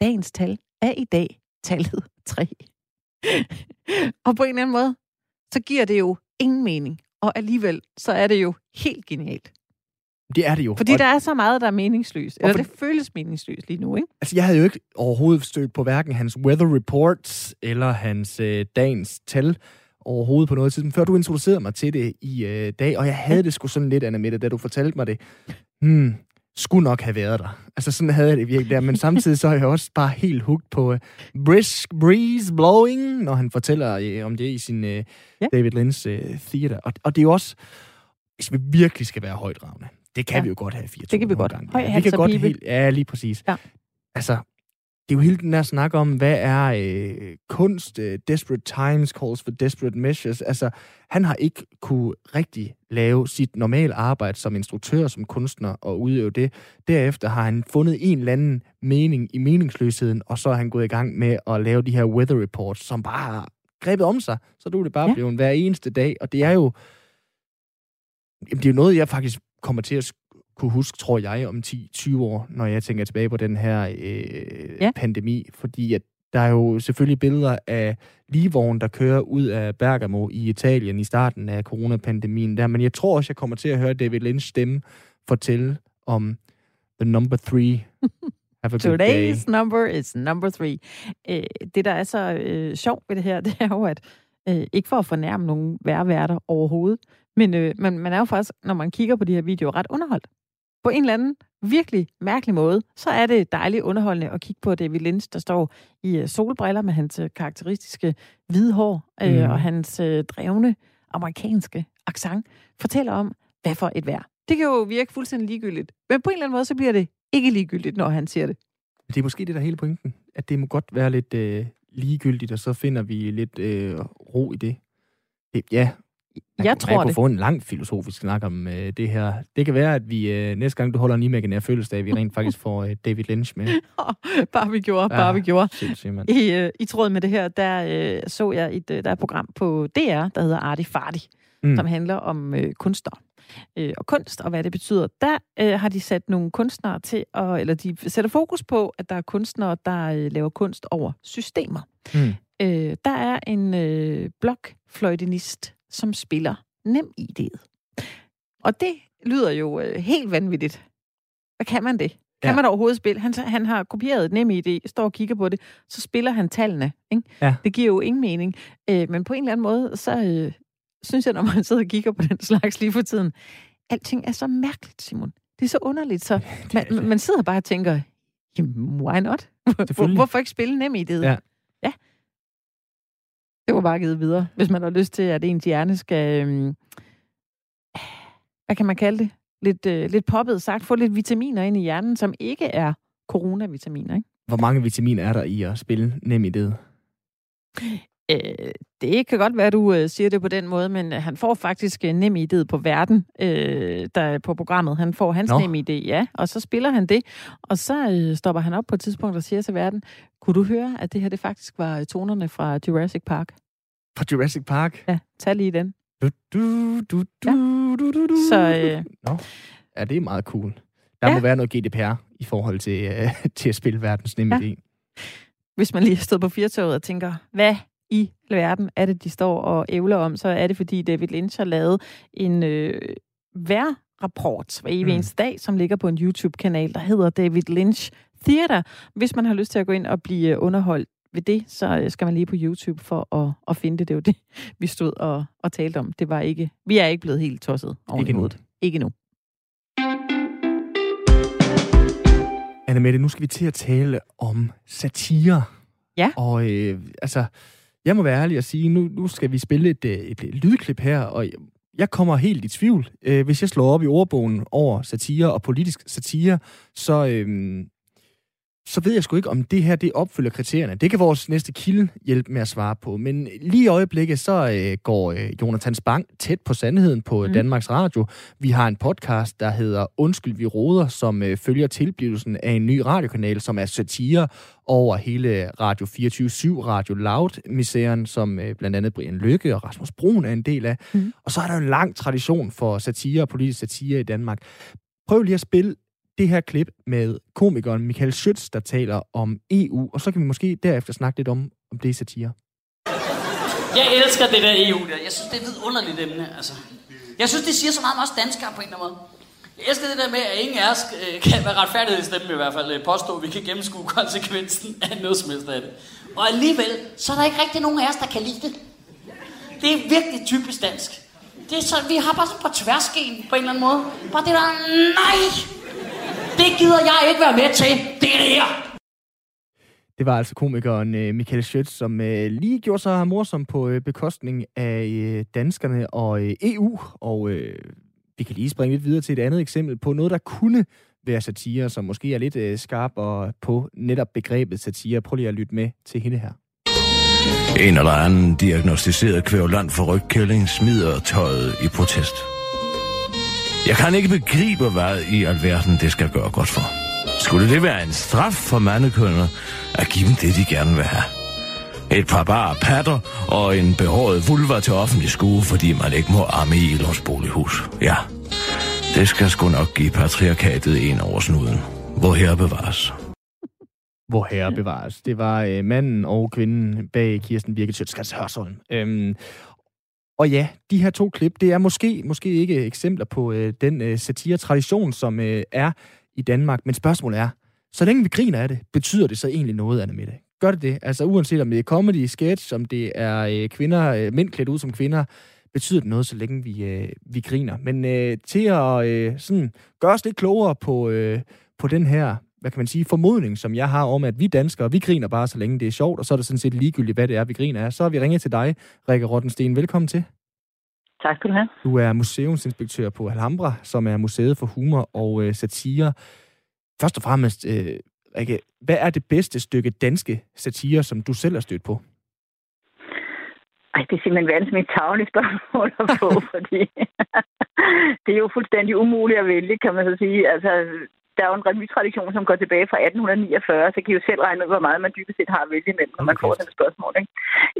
dagens tal er i dag tallet 3. *laughs* og på en eller anden måde, så giver det jo ingen mening. Og alligevel, så er det jo helt genialt. Det er det jo. Fordi og, der er så meget, der er meningsløst. Eller for- det føles meningsløst lige nu, ikke? Altså, jeg havde jo ikke overhovedet stødt på hverken hans weather reports eller hans øh, dagens tal overhovedet på noget tidspunkt, før du introducerede mig til det i øh, dag, og jeg havde det sgu sådan lidt, Anna Mette, da du fortalte mig det. Hmm, skulle nok have været der. Altså, sådan havde jeg det virkelig der, men *laughs* samtidig så er jeg også bare helt hugt på øh, brisk breeze blowing, når han fortæller øh, om det i sin øh, Ja. David Lynch øh, theater. Og, og det er jo også, hvis vi virkelig skal være højdragende, det kan Ja. vi jo godt have i 4 Det kan vi godt. Høj Ja, vi kan godt helt, ja, lige præcis. Ja. Altså, det er jo hele den der snak om, hvad er øh, kunst, øh, desperate times calls for desperate measures. Altså, han har ikke kunne rigtig lave sit normale arbejde som instruktør, som kunstner og udøve det. Derefter har han fundet en eller anden mening i meningsløsheden, og så er han gået i gang med at lave de her weather reports, som bare har grebet om sig. Så du er det bare Ja. blevet hver eneste dag, og det er jo Jamen, det er jo noget, jeg faktisk kommer til at kunne huske, tror jeg, om 10-20 år, når jeg tænker tilbage på den her øh, Ja. pandemi. Fordi at der er jo selvfølgelig billeder af ligevogn, der kører ud af Bergamo i Italien i starten af coronapandemien der. Men jeg tror også, jeg kommer til at høre David Lynch stemme fortælle om the number three. Have a good day. Today's number is number three. Øh, det, der er så øh, sjovt ved det her, *laughs* det er jo, at øh, ikke for at fornærme nogen værværter overhovedet, men øh, man, man er jo faktisk, når man kigger på de her videoer, ret underholdt. På en eller anden virkelig mærkelig måde, så er det dejligt underholdende at kigge på David Lynch, der står i øh, solbriller med hans øh, karakteristiske hvide hår øh, Mhm. og hans øh, drevne amerikanske accent, fortæller om, hvad for et vejr. Det kan jo virke fuldstændig ligegyldigt, men på en eller anden måde, så bliver det ikke ligegyldigt, når han siger det. Det er måske det, der er hele pointen. At det må godt være lidt øh, ligegyldigt, og så finder vi lidt øh, ro i det ja, Jeg tror jeg kunne det. få en lang filosofisk snak om øh, det her. Det kan være, at vi øh, næste gang, du holder en imaginær fødselsdag, vi rent faktisk får øh, David Lynch med. *laughs* bare vi gjorde, bare vi gjorde. Sindssygt. I, øh, I tråd med det her, der øh, så jeg et, øh, der er et program på DR, der hedder Arti Farti. Mm. som handler om øh, kunstnere øh, og kunst, og hvad det betyder. Der øh, har de sat nogle kunstnere til, at, eller de sætter fokus på, at der er kunstnere, der øh, laver kunst over systemer. Mm. Øh, der er en øh, blokfløjtenist, som spiller nem ID'et. Og det lyder jo øh, helt vanvittigt. Hvad kan man det? Kan Ja. man overhovedet spille? Han, han har kopieret et nem ID, står og kigger på det, så spiller han tallene. Ikke? Ja. Det giver jo ingen mening. Øh, men på en eller anden måde, så øh, synes jeg, når man sidder og kigger på *laughs* den slags lige for tiden, alting er så mærkeligt, Simon. Det er så underligt, så man, man sidder bare og tænker, jamen, why not? Hvorfor ikke spille nem ID'et? Ja. ja. Det var bare givet videre, hvis man har lyst til, at ens hjerne skal... Øh, hvad kan man kalde det? Lidt, øh, lidt poppet sagt. Få lidt vitaminer ind i hjernen, som ikke er coronavitaminer, ikke? Hvor mange vitaminer er der i at spille nem i det? Øh, det kan godt være, at du øh, siger det på den måde, men øh, han får faktisk øh, nem idé på verden, øh, der er på programmet. Han får hans Nå. nem idé, ja, og så spiller han det, og så øh, stopper han op på et tidspunkt og siger til verden, kunne du høre, at det her det faktisk var tonerne fra Jurassic Park? Fra Jurassic Park? Ja, tag lige den. Du, du, du, du, Ja. du, du, du. Så øh, Ja, det er meget cool. Der Ja. må være noget GDPR i forhold til, øh, *laughs* til at spille verdens nemme Ja. idé. hvis man lige har stået på firtoget og tænker, hvad i verden er det, de står og ævler om, så er det, fordi David Lynch har lavet en øh, vejrrapport hver evig Mm. eneste dag, som ligger på en YouTube-kanal, der hedder David Lynch Theater. Hvis man har lyst til at gå ind og blive øh, underholdt ved det, så øh, skal man lige på YouTube for at, at finde det. Det var det, *laughs* vi stod og, og talte om. Det var ikke, vi er ikke blevet helt tosset oven Ikke hovedet. Ikke nu. Anna Mette, nu skal vi til at tale om satire. Ja. Og øh, altså, jeg må være ærlig og sige, nu, nu skal vi spille et, øh, et, et lydklip her, og jeg kommer helt i tvivl. Øh, hvis jeg slår op i ordbogen over satire og politisk satire, så, øh, så ved jeg sgu ikke, om det her det opfylder kriterierne. Det kan vores næste kilde hjælpe med at svare på. Men lige i øjeblikket, så øh, går øh, Jonathan Spang tæt på sandheden på Mm. mm. Danmarks Radio. Vi har en podcast, der hedder Undskyld, vi råder, som øh, følger tilblivelsen af en ny radiokanal, som er satire over hele Radio 24-7, Radio Loud-misæren, som øh, blandt andet Brian Lykke og Rasmus Brun er en del af. Mm. Og så er der en lang tradition for satire og politisk satire i Danmark. Prøv lige at spille det her klip med komikeren Michael Schütz, der taler om EU, og så kan vi måske derefter snakke lidt om, om det er satire. Jeg elsker det der EU der. Jeg synes, det er et vidunderligt emne. Altså. Jeg synes, det siger så meget om os danskere på en eller anden måde. Jeg elsker det der med, at ingen af os øh, kan være retfærdighedsstemme i i hvert fald øh, påstå, at vi kan gennemskue konsekvensen af noget som helst af det. Og alligevel, så er der ikke rigtig nogen af os, der kan lide det. Det er virkelig typisk dansk. Det er så, vi har bare sådan på tværsken på en eller anden måde. Bare det der, nej! Det gider jeg ikke være med til. Det er det her. Det var altså komikeren øh, Michael Schøtz, som øh, lige gjorde sig morsom på øh, bekostning af danskerne og EU. Og vi kan lige springe lidt videre til et andet eksempel på noget, der kunne være satire, som måske er lidt øh, skarpere på netop begrebet satire. Prøv lige at lytte med til hende her. En eller anden diagnostiseret kvævland for rygkælling smider tøjet i protest. Jeg kan ikke begribe, hvad i alverden det skal gøre godt for. Skulle det være en straf for mandekønner at give dem det, de gerne vil have? Et par bare patter og en behåret vulva til offentlig skue, fordi man ikke må arme i Ilums bolighus. Ja, det skal sgu nok give patriarkatet en over snuden. Hvor her bevares. Hvor herre bevares. Det var øh, manden og kvinden bag Kirsten Birgit Sjøtskrets Hørsholm. Øhm, og ja, de her to klip, det er måske, måske ikke eksempler på øh, den øh, satire-tradition, som øh, er i Danmark. Men spørgsmålet er, så længe vi griner af det, betyder det så egentlig noget, Anna Mette? Gør det det? Altså uanset om det er comedy, sketch, om det er øh, kvinder, øh, mænd klædt ud som kvinder, betyder det noget, så længe vi, øh, vi griner. Men øh, til at øh, sådan, gøre os lidt klogere på, øh, på den her hvad kan man sige, formodning, som jeg har om, at vi danskere, vi griner bare, så længe det er sjovt, og så er det sådan set ligegyldigt, hvad det er, vi griner af. Så har vi ringet til dig, Rikke Rottensten. Velkommen til. Tak skal du have. Du er museumsinspektør på Alhambra, som er museet for humor og øh, satire. Først og fremmest, øh, Rikke, hvad er det bedste stykke danske satire, som du selv har stødt på? Ej, det er simpelthen verdens mest tavlige spørgsmål at få, *laughs* fordi *laughs* det er jo fuldstændig umuligt at vælge, kan man så sige. Altså, der er jo en revytradition, som går tilbage fra 1849, så kan I jo selv regne ud, hvor meget man dybest set har at vælge imellem, når man får sådan et spørgsmål. Ikke?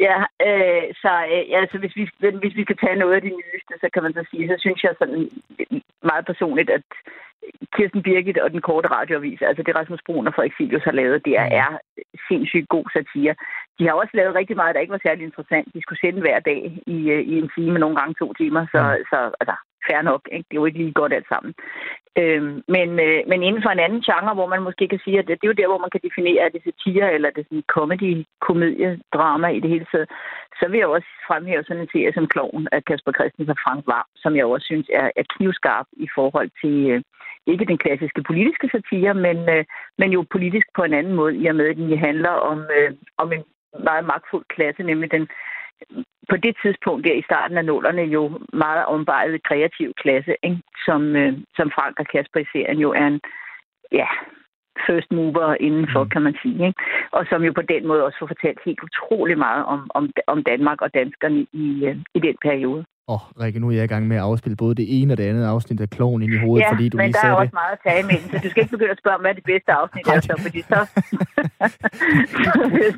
Ja, øh, så øh, altså, hvis, vi, hvis vi skal tage noget af de nyeste, så kan man så sige, så synes jeg sådan meget personligt, at Kirsten Birgit og den korte radioavis, altså det Rasmus Brun og Frederik Silius har lavet, det er, er sindssygt god satire. De har også lavet rigtig meget, der ikke var særlig interessant. De skulle sende hver dag i, øh, i en time, nogle gange to timer, så, mm. så altså, fair nok. Ikke? Det er jo ikke lige godt alt sammen. Øhm, men, øh, men inden for en anden genre, hvor man måske kan sige, at det, det er jo der, hvor man kan definere, at det er satire, eller det er sådan comedy, komedie, drama i det hele taget, så vil jeg også fremhæve sådan en serie som Kloven af Kasper Christensen og Frank Var, som jeg også synes er, er knivskarp i forhold til øh, ikke den klassiske politiske satire, men, øh, men jo politisk på en anden måde, i og med, at den handler om, øh, om en meget magtfuld klasse, nemlig den på det tidspunkt der i starten af nullerne jo meget ombejlet kreativ klasse, ikke? Som, øh, som Frank og Kasper i serien jo er en ja, first mover indenfor, mm. kan man sige. Ikke? Og som jo på den måde også får fortalt helt utrolig meget om, om, om Danmark og danskerne i, øh, i den periode. Åh, oh, Rikke, nu er jeg i gang med at afspille både det ene og det andet afsnit af Kloven ind i hovedet, ja, fordi du men lige der sagde er det. også meget at tage imellem, så du skal ikke begynde at spørge, hvad er det bedste afsnit er, så, fordi så...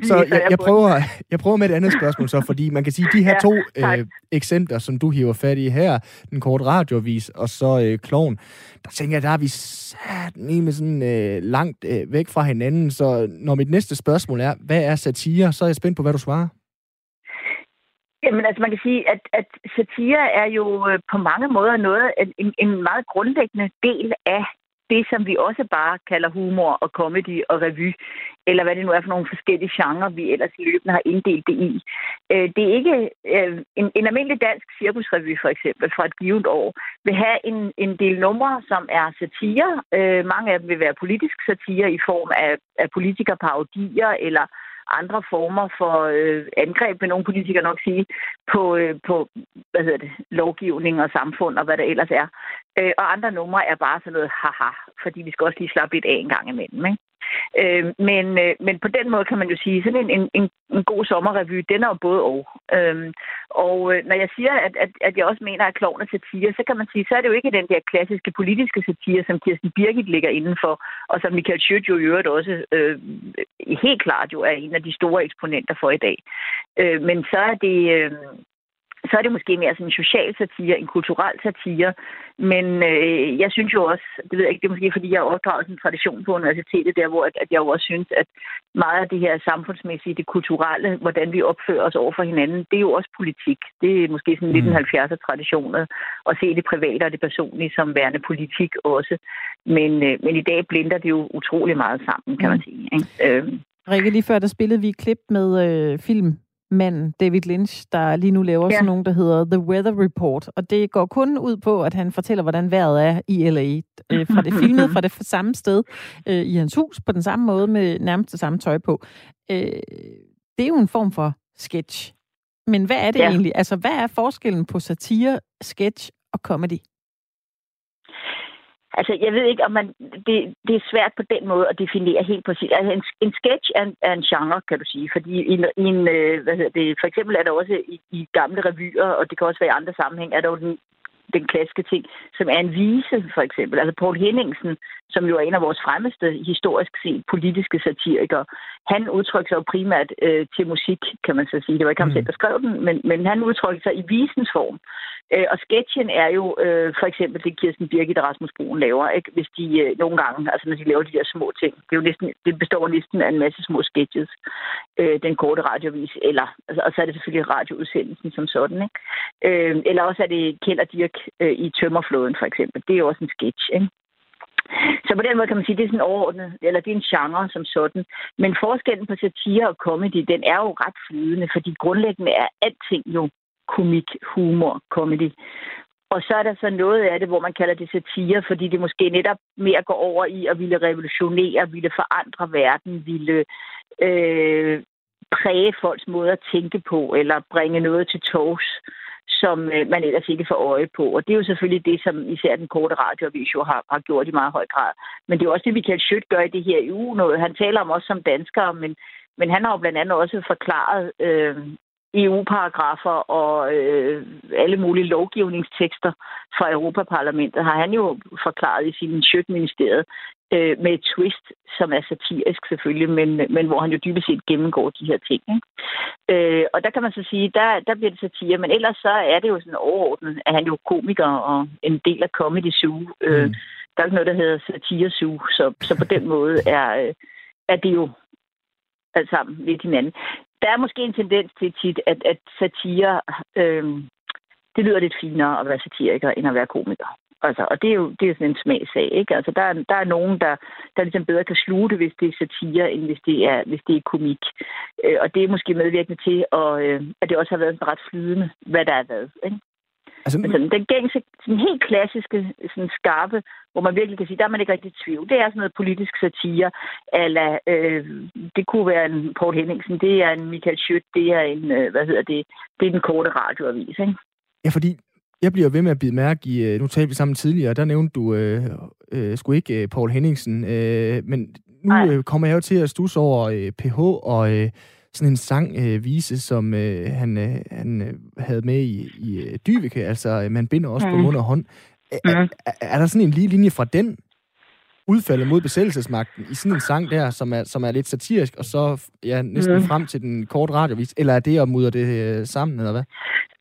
så *laughs* jeg, jeg, prøver, jeg prøver med et andet spørgsmål så, fordi man kan sige, de her Ja, to tak. øh, eksempler, som du hiver fat i her, den korte radiovis og så øh, Kloven, der tænker jeg, der er vi sat med sådan øh, langt øh, væk fra hinanden, så når mit næste spørgsmål er, hvad er satire, så er jeg spændt på, hvad du svarer. Jamen altså man kan sige, at, at satire er jo øh, på mange måder noget, en, en meget grundlæggende del af det, som vi også bare kalder humor og comedy og revy, eller hvad det nu er for nogle forskellige genrer, vi ellers løbende har inddelt det i. Øh, Det er ikke øh, en, en almindelig dansk cirkusrevy for eksempel fra et givet år, vil have en, en del numre, som er satire. Øh, Mange af dem vil være politisk satire i form af, af politikerparodier eller andre former for øh, angreb, vil nogle politikere nok sige, på, øh, på hvad hedder det, lovgivning og samfund og hvad der ellers er. Øh, og andre numre er bare sådan noget haha, fordi vi skal også lige slappe lidt af en gang imellem. Ikke? Øh, men, øh, men på den måde kan man jo sige, sådan en, en, en, en god sommerrevy, den er jo både og. Øh, og øh, når jeg siger, at, at, at jeg også mener, at kloven er satire, så kan man sige, så er det jo ikke den der klassiske politiske satire, som Kirsten Birgit ligger indenfor, og som Michael Schødt jo i øvrigt også øh, helt klart jo er en af de store eksponenter for i dag. Øh, men så er det... Øh, så er det måske mere sådan en social satire, en kulturel satire. Men øh, jeg synes jo også, det ved jeg ikke, det er måske fordi, jeg har opdraget en tradition på universitetet, der hvor at, at jeg jo også synes, at meget af det her samfundsmæssige, det kulturelle, hvordan vi opfører os over for hinanden, det er jo også politik. Det er måske sådan lidt en 70'er tradition at se det private og det personlige som værende politik også. Men, øh, men i dag blinder det jo utrolig meget sammen, kan man sige. Ikke? Øh. Rikke, lige før der spillede vi et klip med øh, film manden, David Lynch, der lige nu laver ja. sådan nogen, der hedder The Weather Report. Og det går kun ud på, at han fortæller, hvordan vejret er i LA. Øh, fra det filmet *laughs* fra det samme sted øh, i hans hus, på den samme måde, med nærmest det samme tøj på. Øh, det er jo en form for sketch. Men hvad er det ja. egentlig? Altså, hvad er forskellen på satire, sketch og comedy? Altså, jeg ved ikke, om man... Det, det er svært på den måde at definere helt præcis. Altså, en, en sketch er en, er en genre, kan du sige. Fordi i en, en hvad hedder det, for eksempel er der også i, i gamle revyer, og det kan også være i andre sammenhæng, er der jo den den klassiske ting, som er en vise, for eksempel. Altså Paul Henningsen, som jo er en af vores fremmeste historisk set politiske satirikere, han udtrykker sig jo primært øh, til musik, kan man så sige. Det var ikke ham mm. selv, der skrev den, men, men han udtrykker sig i visens form. Øh, og sketchen er jo øh, for eksempel det, Kirsten Birgit og Rasmus Broen laver, ikke? hvis de øh, nogle gange, altså når de laver de der små ting. Det, er jo næsten, det består næsten af en masse små sketches, øh, den korte radiovis, eller, altså, og så er det selvfølgelig radioudsendelsen som sådan. Ikke? Øh, eller også er det Kjeld og Dirk øh, i Tømmerflåden for eksempel. Det er jo også en sketch. Ikke? Så på den måde kan man sige, at det er sådan overordnet, eller det er en genre som sådan. Men forskellen på satire og comedy, den er jo ret flydende, fordi grundlæggende er alting jo komik, humor, comedy. Og så er der så noget af det, hvor man kalder det satire, fordi det måske netop mere går over i at ville revolutionere, ville forandre verden, ville øh, præge folks måde at tænke på, eller bringe noget til tors, som øh, man ellers ikke får øje på. Og det er jo selvfølgelig det, som især den korte radioavis jo har, har gjort i meget høj grad. Men det er også det, Michael Schødt gør i det her EU noget. Han taler om os som danskere, men, men han har jo blandt andet også forklaret øh, EU-paragrafer og øh, alle mulige lovgivningstekster fra Europaparlamentet har han jo forklaret i sin Schødt-ministeriet øh, med et twist, som er satirisk selvfølgelig, men, men hvor han jo dybest set gennemgår de her ting. Ikke? Øh, og der kan man så sige, der, der bliver det satire, men ellers så er det jo sådan overordnet, at han jo komiker og en del af Comedy Zoo. Øh, mm. Der er ikke noget, der hedder satire zoo, så, så på den måde er, øh, er det jo alt sammen lidt hinanden. Der er måske en tendens til tit, at, at satire, øh, det lyder lidt finere at være satiriker, end at være komiker. Altså, og det er jo det er sådan en smagsag, ikke? Altså, der, er, der er nogen, der, der ligesom bedre kan sluge det, hvis det er satire, end hvis det er, hvis det er komik. Øh, og det er måske medvirkende til, at, øh, at det også har været ret flydende, hvad der er været, ikke? Altså, Men sådan, den gængse, sådan helt klassiske, sådan skarpe, hvor man virkelig kan sige, der er man ikke rigtig i tvivl. Det er sådan noget politisk satire, eller øh, det kunne være en Paul Henningsen, det er en Michael Schødt, det er en, øh, hvad hedder det, det er den korte radioavis, ikke? Ja, fordi jeg bliver ved med at bide mærke i, øh, nu talte vi sammen tidligere, der nævnte du øh, øh, sgu ikke øh, Paul Henningsen, øh, men nu øh, kommer jeg jo til at stusse over øh, PH og øh, sådan en sangvise, øh, som øh, han, øh, han øh, havde med i, i øh, Dyveke, altså øh, man binder også mm. på mund og hånd. Er, mm. er, er der sådan en lige linje fra den udfaldet mod besættelsesmagten i sådan en sang der, som er, som er lidt satirisk, og så ja, næsten mm. frem til den korte radiovis? Eller er det at mudre det øh, sammen, eller hvad?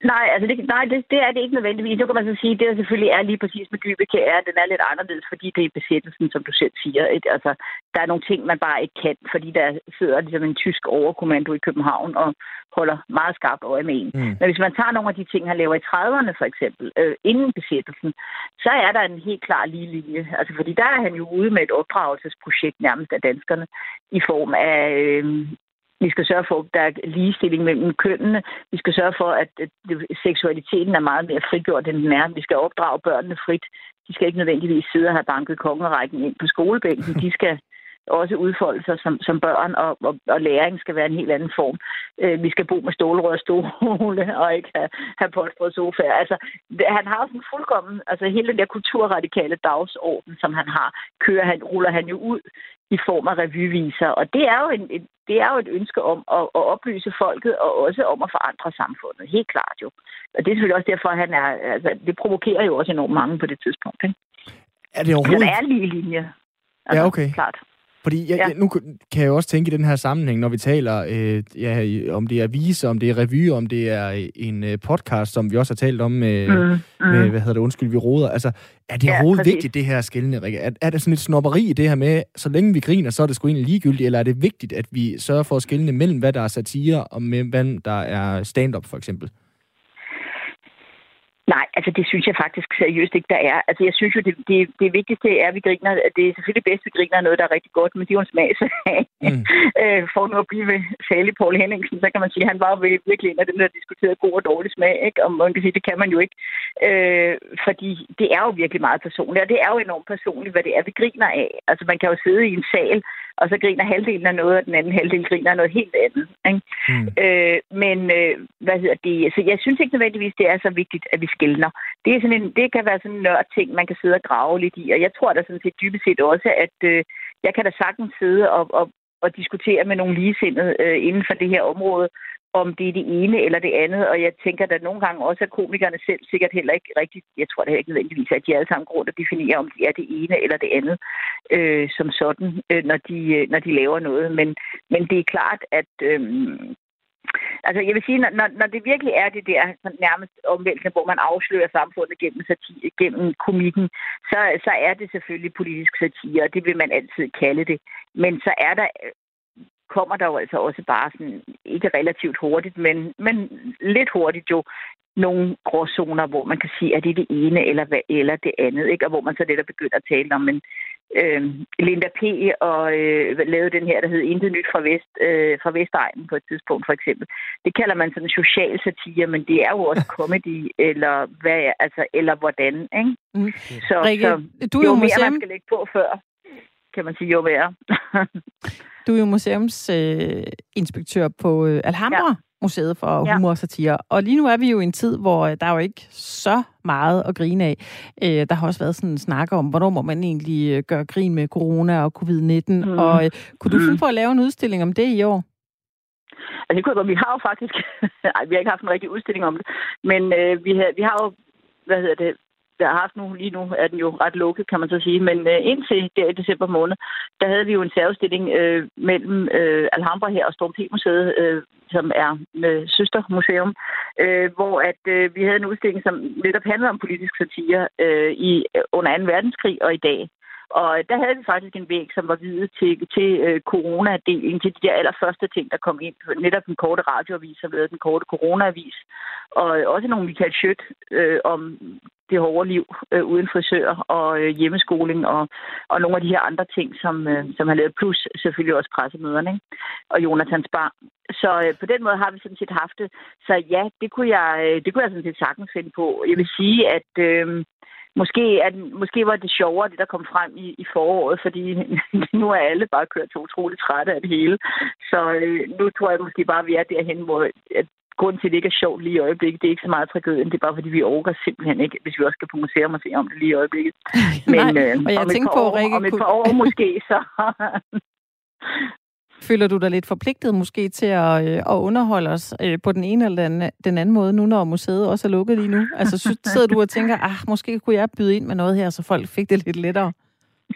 Nej, altså det, nej det, det er det ikke nødvendigvis. Nu kan man så sige, at det der selvfølgelig er lige præcis med Dybeke er, at den er lidt anderledes, fordi det er besættelsen, som du selv siger. Ikke? Altså, der er nogle ting, man bare ikke kan, fordi der sidder ligesom en tysk overkommando i København og holder meget skarpt øje med en. Mm. Men hvis man tager nogle af de ting, han laver i 30'erne for eksempel, øh, inden besættelsen, så er der en helt klar lige linje. Altså, fordi der er han jo ude med et opdragelsesprojekt nærmest af danskerne i form af øh, vi skal sørge for, at der er ligestilling mellem kønnene. Vi skal sørge for, at seksualiteten er meget mere frigjort, end den er. Vi skal opdrage børnene frit. De skal ikke nødvendigvis sidde og have banket kongerækken ind på skolebænken. De skal også udfolde sig som, som børn, og, og, og læring skal være en helt anden form. Øh, vi skal bo med stålrød stole *laughs* og ikke have, have polstret sofaer. Altså, det, han har sådan fuldkommen, altså hele den der kulturradikale dagsorden, som han har, kører han, ruller han jo ud i form af revyviser. Og det er jo, en, et, det er jo et ønske om at, at oplyse folket, og også om at forandre samfundet. Helt klart jo. Og det er selvfølgelig også derfor, at han er, altså, det provokerer jo også enormt mange på det tidspunkt. Ikke? Er det overhovedet... Der er lige linje. Altså, ja, okay. Klart. Fordi jeg, ja. nu kan jeg også tænke i den her sammenhæng, når vi taler, øh, ja, om det er vise, om det er revy, om det er en øh, podcast, som vi også har talt om med, mm, mm. med hvad hedder det, undskyld, vi råder. Altså, er det ja, overhovedet vigtigt, det her skældende, Rikke? Er, er der sådan et snopperi i det her med, så længe vi griner, så er det sgu egentlig ligegyldigt, eller er det vigtigt, at vi sørger for at skældne mellem, hvad der er satire, og med, hvad der er stand-up, for eksempel? Nej, altså det synes jeg faktisk seriøst ikke, der er. Altså jeg synes jo, det, det, det vigtigste er, at vi griner. Det er selvfølgelig bedst, at vi griner noget, der er rigtig godt, men det er jo en smagsag. Mm. *laughs* øh, for nu at blive ved særlig Paul Henningsen, så kan man sige, at han var jo virkelig en af dem, der diskuterede god og dårlig smag. Ikke? Og man kan sige, det kan man jo ikke. Øh, fordi det er jo virkelig meget personligt, og det er jo enormt personligt, hvad det er, vi griner af. Altså man kan jo sidde i en sal, og så griner halvdelen af noget, og den anden halvdel griner af noget helt andet. Ikke? Mm. Øh, men øh, hvad hedder det? Så jeg synes ikke nødvendigvis, det er så vigtigt, at vi skældner. Det, er sådan en, det kan være sådan en nørd ting, man kan sidde og grave lidt i, og jeg tror da sådan set dybest set også, at øh, jeg kan da sagtens sidde og, og, og diskutere med nogle ligesindede øh, inden for det her område, om det er det ene eller det andet. Og jeg tænker da nogle gange også, at komikerne selv sikkert heller ikke rigtigt, jeg tror det ikke nødvendigvis, at de alle sammen grund at definere, om de er det ene eller det andet øh, som sådan, øh, når, de, øh, når de laver noget. Men, men det er klart, at øh, Altså, jeg vil sige, når, når det virkelig er det der nærmest omvæltende, hvor man afslører samfundet gennem, satire, gennem komikken, så, så er det selvfølgelig politisk satire, og det vil man altid kalde det. Men så er der kommer der jo altså også bare sådan, ikke relativt hurtigt, men, men lidt hurtigt jo, nogle gråzoner, hvor man kan sige, at det er det ene eller, hvad, eller det andet, ikke? og hvor man så lidt er begyndt at tale om, men øh, Linda P. og øh, lavede den her, der hed Intet Nyt fra, Vest, øh, fra Vestegnen på et tidspunkt, for eksempel. Det kalder man sådan social satire, men det er jo også *laughs* comedy, eller hvad, altså, eller hvordan, ikke? Mm. Så, Rikke, så du er jo, jo mere museum... man skal lægge på før, kan man sige, jo værre. *laughs* Du er jo museumsinspektør øh, på øh, Alhambra. Ja. Museet for Humor og Satire. Og lige nu er vi jo i en tid, hvor øh, der er jo ikke så meget at grine af. Øh, der har også været sådan en snak om, hvornår må man egentlig øh, gøre grin med corona og covid-19. Mm. Og øh, kunne du mm. finde på at lave en udstilling om det i år? Altså, det kunne jeg godt. Vi har jo faktisk... *laughs* Ej, vi har ikke haft en rigtig udstilling om det. Men øh, vi, har, vi har jo hvad hedder det, der har haft nu, lige nu er den jo ret lukket, kan man så sige. Men øh, indtil der i december måned, der havde vi jo en særudstilling øh, mellem øh, Alhambra her og Storm Museet, øh, som er øh, søstermuseum, øh, hvor at øh, vi havde en udstilling, som netop handlede om politisk satire øh, i under 2. verdenskrig og i dag. Og der havde vi faktisk en væg, som var videt til, til øh, coronadelen, til de der allerførste ting, der kom ind. Netop den korte radioavis, som lavede den korte coronaavis. Og også nogle Michael Schødt øh, om det hårde liv øh, uden frisør og øh, hjemmeskoling og, og nogle af de her andre ting, som, øh, som har lavede, Plus selvfølgelig også pressemøderne ikke? og Jonathan Spar. Så øh, på den måde har vi sådan set haft det. Så ja, det kunne jeg, øh, det kunne jeg sådan set sagtens finde på. Jeg vil sige, at... Øh, Måske, at, måske var det sjovere, det der kom frem i, i foråret, fordi *laughs* nu er alle bare kørt så utroligt trætte af det hele. Så øh, nu tror jeg måske bare, at vi er derhen, hvor at grunden til, at det ikke er sjovt lige i øjeblikket, det er ikke så meget tragedien, det er bare fordi, vi overgår simpelthen ikke, hvis vi også skal på museum og se om det lige i øjeblikket. *laughs* Men Nej, øh, og jeg om, et på, år, Rikke, om et par år måske, så, *laughs* Føler du dig lidt forpligtet måske til at, øh, at underholde os øh, på den ene eller den, den anden måde, nu når museet også er lukket lige nu? Altså *laughs* sidder du og tænker, ah, måske kunne jeg byde ind med noget her, så folk fik det lidt lettere?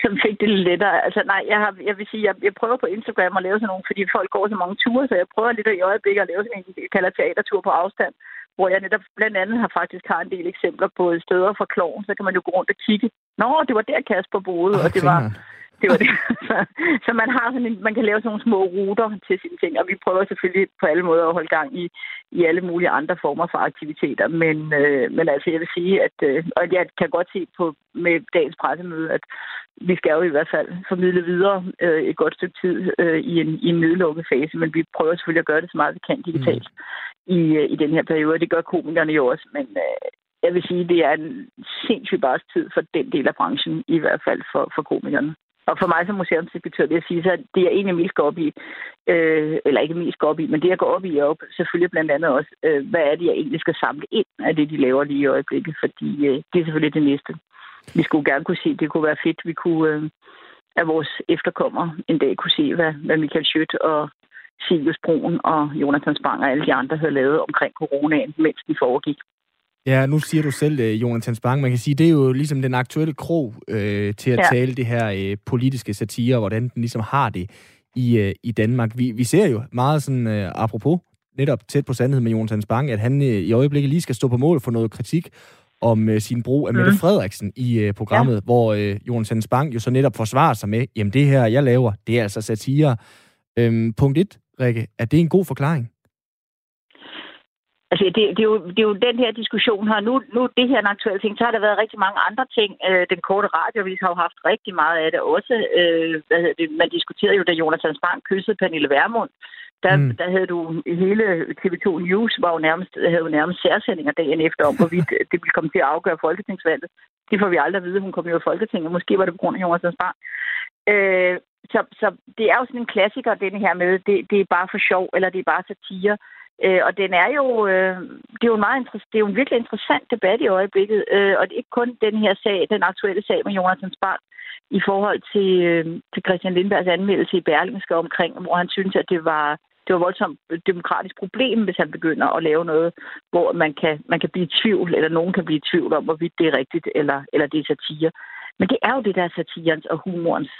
som fik det lidt lettere. Altså nej, jeg, har, jeg vil sige, jeg, jeg prøver på Instagram at lave sådan nogle, fordi folk går så mange ture, så jeg prøver lidt i øjeblikket at lave sådan en, jeg kalder teatertur på afstand, hvor jeg netop blandt andet har faktisk har en del eksempler på steder for kloven, så kan man jo gå rundt og kigge. Nå, det var der Kasper boede, og det var det var *laughs* det. Så, så man har sådan en, man kan lave sådan nogle små ruter til sine ting, og vi prøver selvfølgelig på alle måder at holde gang i, i alle mulige andre former for aktiviteter. Men, øh, men altså, jeg vil sige, at øh, og jeg kan godt se på med dagens pressemøde, at vi skal jo i hvert fald formidle videre øh, et godt stykke tid øh, i, en, i en nedlukket fase, men vi prøver selvfølgelig at gøre det så meget vi kan digitalt mm. i, øh, i den her periode. Det gør komikerne jo også, men øh, jeg vil sige, det er en sindssygt bare tid for den del af branchen, i hvert fald for, for komikerne. Og for mig som museumsinspektør vil jeg sige, så det jeg egentlig mest går op i, øh, eller ikke mest går op i, men det jeg går op i er op, selvfølgelig blandt andet også, øh, hvad er det, jeg egentlig skal samle ind af det, de laver lige i øjeblikket, fordi øh, det er selvfølgelig det næste. Vi skulle gerne kunne se, det kunne være fedt, vi kunne, øh, at vores efterkommere en dag kunne se, hvad, hvad Michael Schødt og Silvius Broen og Jonathan Spang og alle de andre havde lavet omkring coronaen, mens de foregik. Ja, nu siger du selv, øh, Jonathan Spang, man kan sige, det er jo ligesom den aktuelle krog øh, til at ja. tale det her øh, politiske satire, hvordan den ligesom har det i, øh, i Danmark. Vi, vi ser jo meget sådan, øh, apropos, netop tæt på sandhed med Jonathan Spang, at han øh, i øjeblikket lige skal stå på mål for noget kritik om øh, sin brug af Mette mm. Frederiksen i øh, programmet, ja. hvor øh, Jonathan Spang jo så netop forsvarer sig med, jamen det her, jeg laver, det er altså satire. Øhm, punkt 1, Rikke, er det en god forklaring? Altså, det, det, er jo, det er jo den her diskussion her. Nu, nu det her en aktuel ting, så har der været rigtig mange andre ting. Øh, den korte radiovis har jo haft rigtig meget af det også. Øh, hvad det? Man diskuterede jo, da Jonathan Spang kyssede Pernille Vermund. Der, mm. der havde du hele TV2 News, var jo nærmest, havde jo nærmest særsendinger dagen efter om, hvorvidt *laughs* det ville komme til at afgøre folketingsvalget. Det får vi aldrig at vide. Hun kom jo i Folketinget. Måske var det på grund af Jonathan Spang. Øh, så, så det er jo sådan en klassiker, den her med, det, det er bare for sjov, eller det er bare satire. Øh, og den er jo, øh, det er jo en meget det er jo en virkelig interessant debat i øjeblikket, øh, og det er ikke kun den her sag, den aktuelle sag med Jonathan Spart i forhold til, øh, til Christian Lindbergs anmeldelse i Berlingske omkring, hvor han synes, at det var det var voldsomt demokratisk problem, hvis han begynder at lave noget, hvor man kan, man kan blive i tvivl, eller nogen kan blive i tvivl om, hvorvidt det er rigtigt, eller, eller det er satire. Men det er jo det der satirens og humorens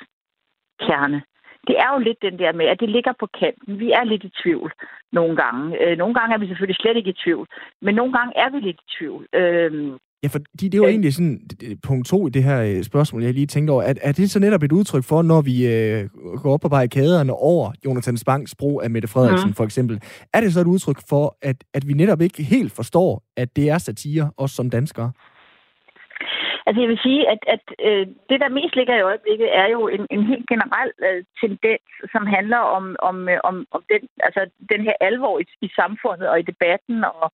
kerne det er jo lidt den der med, at det ligger på kanten. Vi er lidt i tvivl nogle gange. Øh, nogle gange er vi selvfølgelig slet ikke i tvivl, men nogle gange er vi lidt i tvivl. Øh, Ja, for det er jo øh, egentlig sådan punkt to i det her øh, spørgsmål, jeg lige tænkte over. Er, er det så netop et udtryk for, når vi øh, går op på barrikaderne over Jonathan Spangs brug af Mette Frederiksen ja. for eksempel, er det så et udtryk for, at, at vi netop ikke helt forstår, at det er satire, også som danskere? Altså jeg vil sige, at, at øh, det, der mest ligger i øjeblikket, er jo en, en helt generel øh, tendens, som handler om, om, øh, om, om den, altså, den her alvor i, i samfundet og i debatten og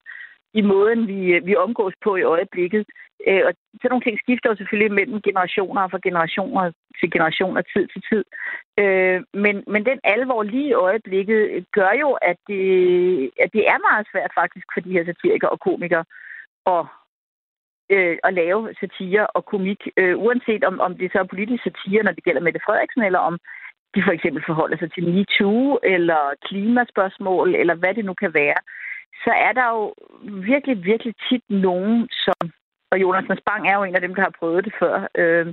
i måden, vi, øh, vi omgås på i øjeblikket. Øh, og sådan nogle ting skifter jo selvfølgelig mellem generationer og fra generationer til generationer, tid til tid. Øh, men, men den alvor lige i øjeblikket øh, gør jo, at det, at det er meget svært faktisk for de her satirikere og komikere at øh, at lave satire og komik, øh, uanset om, om det så er politisk satire, når det gælder Mette Frederiksen, eller om de for eksempel forholder sig til MeToo, eller klimaspørgsmål, eller hvad det nu kan være, så er der jo virkelig, virkelig tit nogen, som og Jonas Spang er jo en af dem, der har prøvet det før. Øh,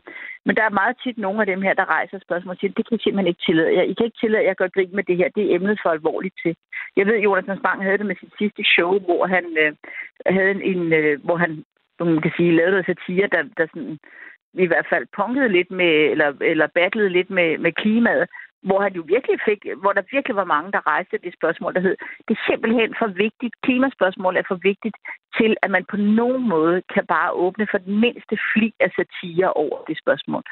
men der er meget tit nogle af dem her, der rejser spørgsmål til, det kan I simpelthen ikke tillade jer. I kan ikke tillade jer at gøre grin med det her. Det er emnet for alvorligt til. Jeg ved, at Jonas Spang havde det med sit sidste show, hvor han øh, havde en, en øh, hvor han man kan sige, lavede noget satire, der, der sådan, i hvert fald punkede lidt med, eller, eller battlede lidt med, med klimaet, hvor han jo virkelig fik, hvor der virkelig var mange, der rejste det spørgsmål, der hed, det er simpelthen for vigtigt, klimaspørgsmål er for vigtigt til, at man på nogen måde kan bare åbne for den mindste fli af satire over det spørgsmål.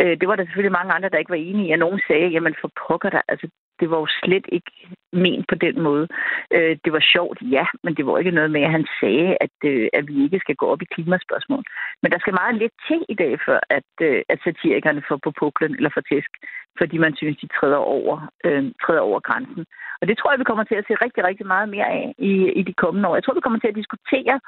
Øh, det var der selvfølgelig mange andre, der ikke var enige i, og nogen sagde, jamen for pokker der, altså det var jo slet ikke ment på den måde. Øh, det var sjovt, ja, men det var ikke noget med, at han sagde, at, øh, at vi ikke skal gå op i klimaspørgsmål. Men der skal meget lidt til i dag, for at, øh, at satirikerne får på puklen eller får tæsk, fordi man synes, de træder over, øh, træder over grænsen. Og det tror jeg, vi kommer til at se rigtig, rigtig meget mere af i, i de kommende år. Jeg tror, vi kommer til at diskutere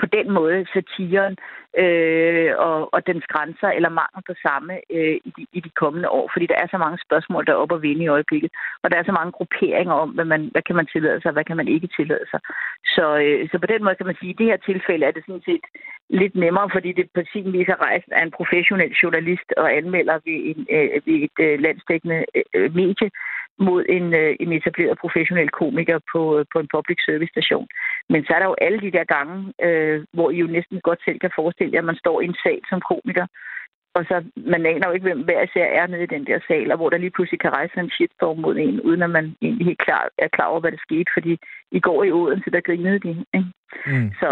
på den måde satiren øh, og, og dens grænser eller mangel på samme øh, i, de, i de kommende år, fordi der er så mange spørgsmål, der er op og vinde i øjeblikket, og der er så mange grupperinger om, hvad, man, hvad kan man tillade sig, og hvad kan man ikke tillade sig. Så, øh, så på den måde kan man sige, at i det her tilfælde er det sådan set lidt nemmere, fordi det på sin vis er rejst af en professionel journalist og anmelder ved, en, øh, ved et øh, landsdækkende øh, øh medie, mod en, øh, en etableret professionel komiker på, øh, på en public service station. Men så er der jo alle de der gange, øh, hvor I jo næsten godt selv kan forestille jer, at man står i en sal som komiker, og så man aner jo ikke, hvem hver især er nede i den der sal, og hvor der lige pludselig kan rejse en shitstorm mod en, uden at man egentlig helt klar, er klar over, hvad der skete, fordi i går i Odense, der grinede de. Ikke? Mm. Så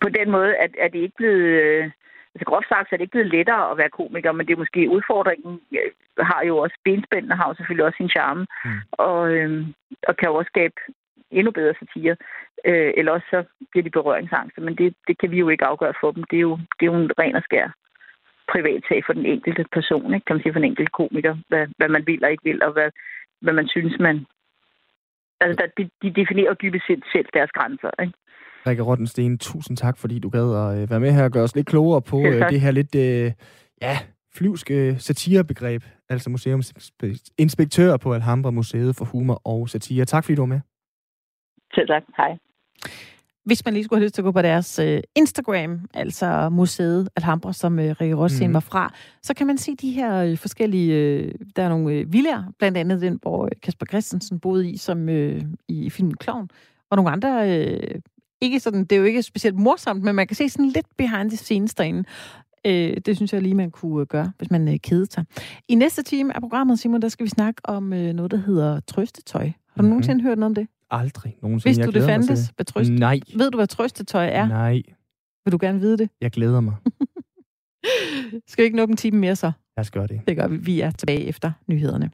på den måde er, er det ikke blevet... Øh, altså groft sagt, så er det ikke blevet lettere at være komiker, men det er måske udfordringen øh, har jo også, benspændene har jo selvfølgelig også sin charme, mm. og, øh, og kan jo også skabe endnu bedre satire. Øh, eller også så bliver de berøringsangst, men det, det kan vi jo ikke afgøre for dem. Det er jo, det er jo en ren og skær privatsag for den enkelte person, ikke? kan man sige, for den enkelte komiker, hvad, hvad man vil og ikke vil, og hvad, hvad man synes, man... Altså, der, de, de definerer dybest set selv deres grænser, ikke? Rikke Rottensten, tusind tak, fordi du gad at øh, være med her og gøre os lidt klogere på øh, det her lidt, øh, ja, flyvske satirebegreb, altså museumsinspektør på Alhambra Museet for Humor og Satire. Tak fordi du var med. Selv tak. Hej. Hvis man lige skulle have lyst til at gå på deres øh, Instagram, altså museet Alhambra, som øh, Rikke Rossen Mhm. var fra, så kan man se de her øh, forskellige, øh, der er nogle øh, villager, blandt andet den, hvor øh, Kasper Christensen boede i, som øh, i filmen Klovn, og nogle andre, øh, ikke sådan, det er jo ikke specielt morsomt, men man kan se sådan lidt behind the scenes derinde. Øh, det synes jeg lige, man kunne øh, gøre, hvis man øh, kedede sig. I næste time af programmet, Simon, der skal vi snakke om øh, noget, der hedder trøstetøj. Har du Mhm. nogensinde hørt noget om det? Aldrig nogensinde. Jeg du, det til fandtes? Trøst? Nej, Ved du, hvad trøstetøj er? nej. Vil du gerne vide det? Jeg glæder mig. *laughs* Skal vi ikke nå en time mere så? Lad os gøre det. Det gør vi. Vi er tilbage efter nyhederne.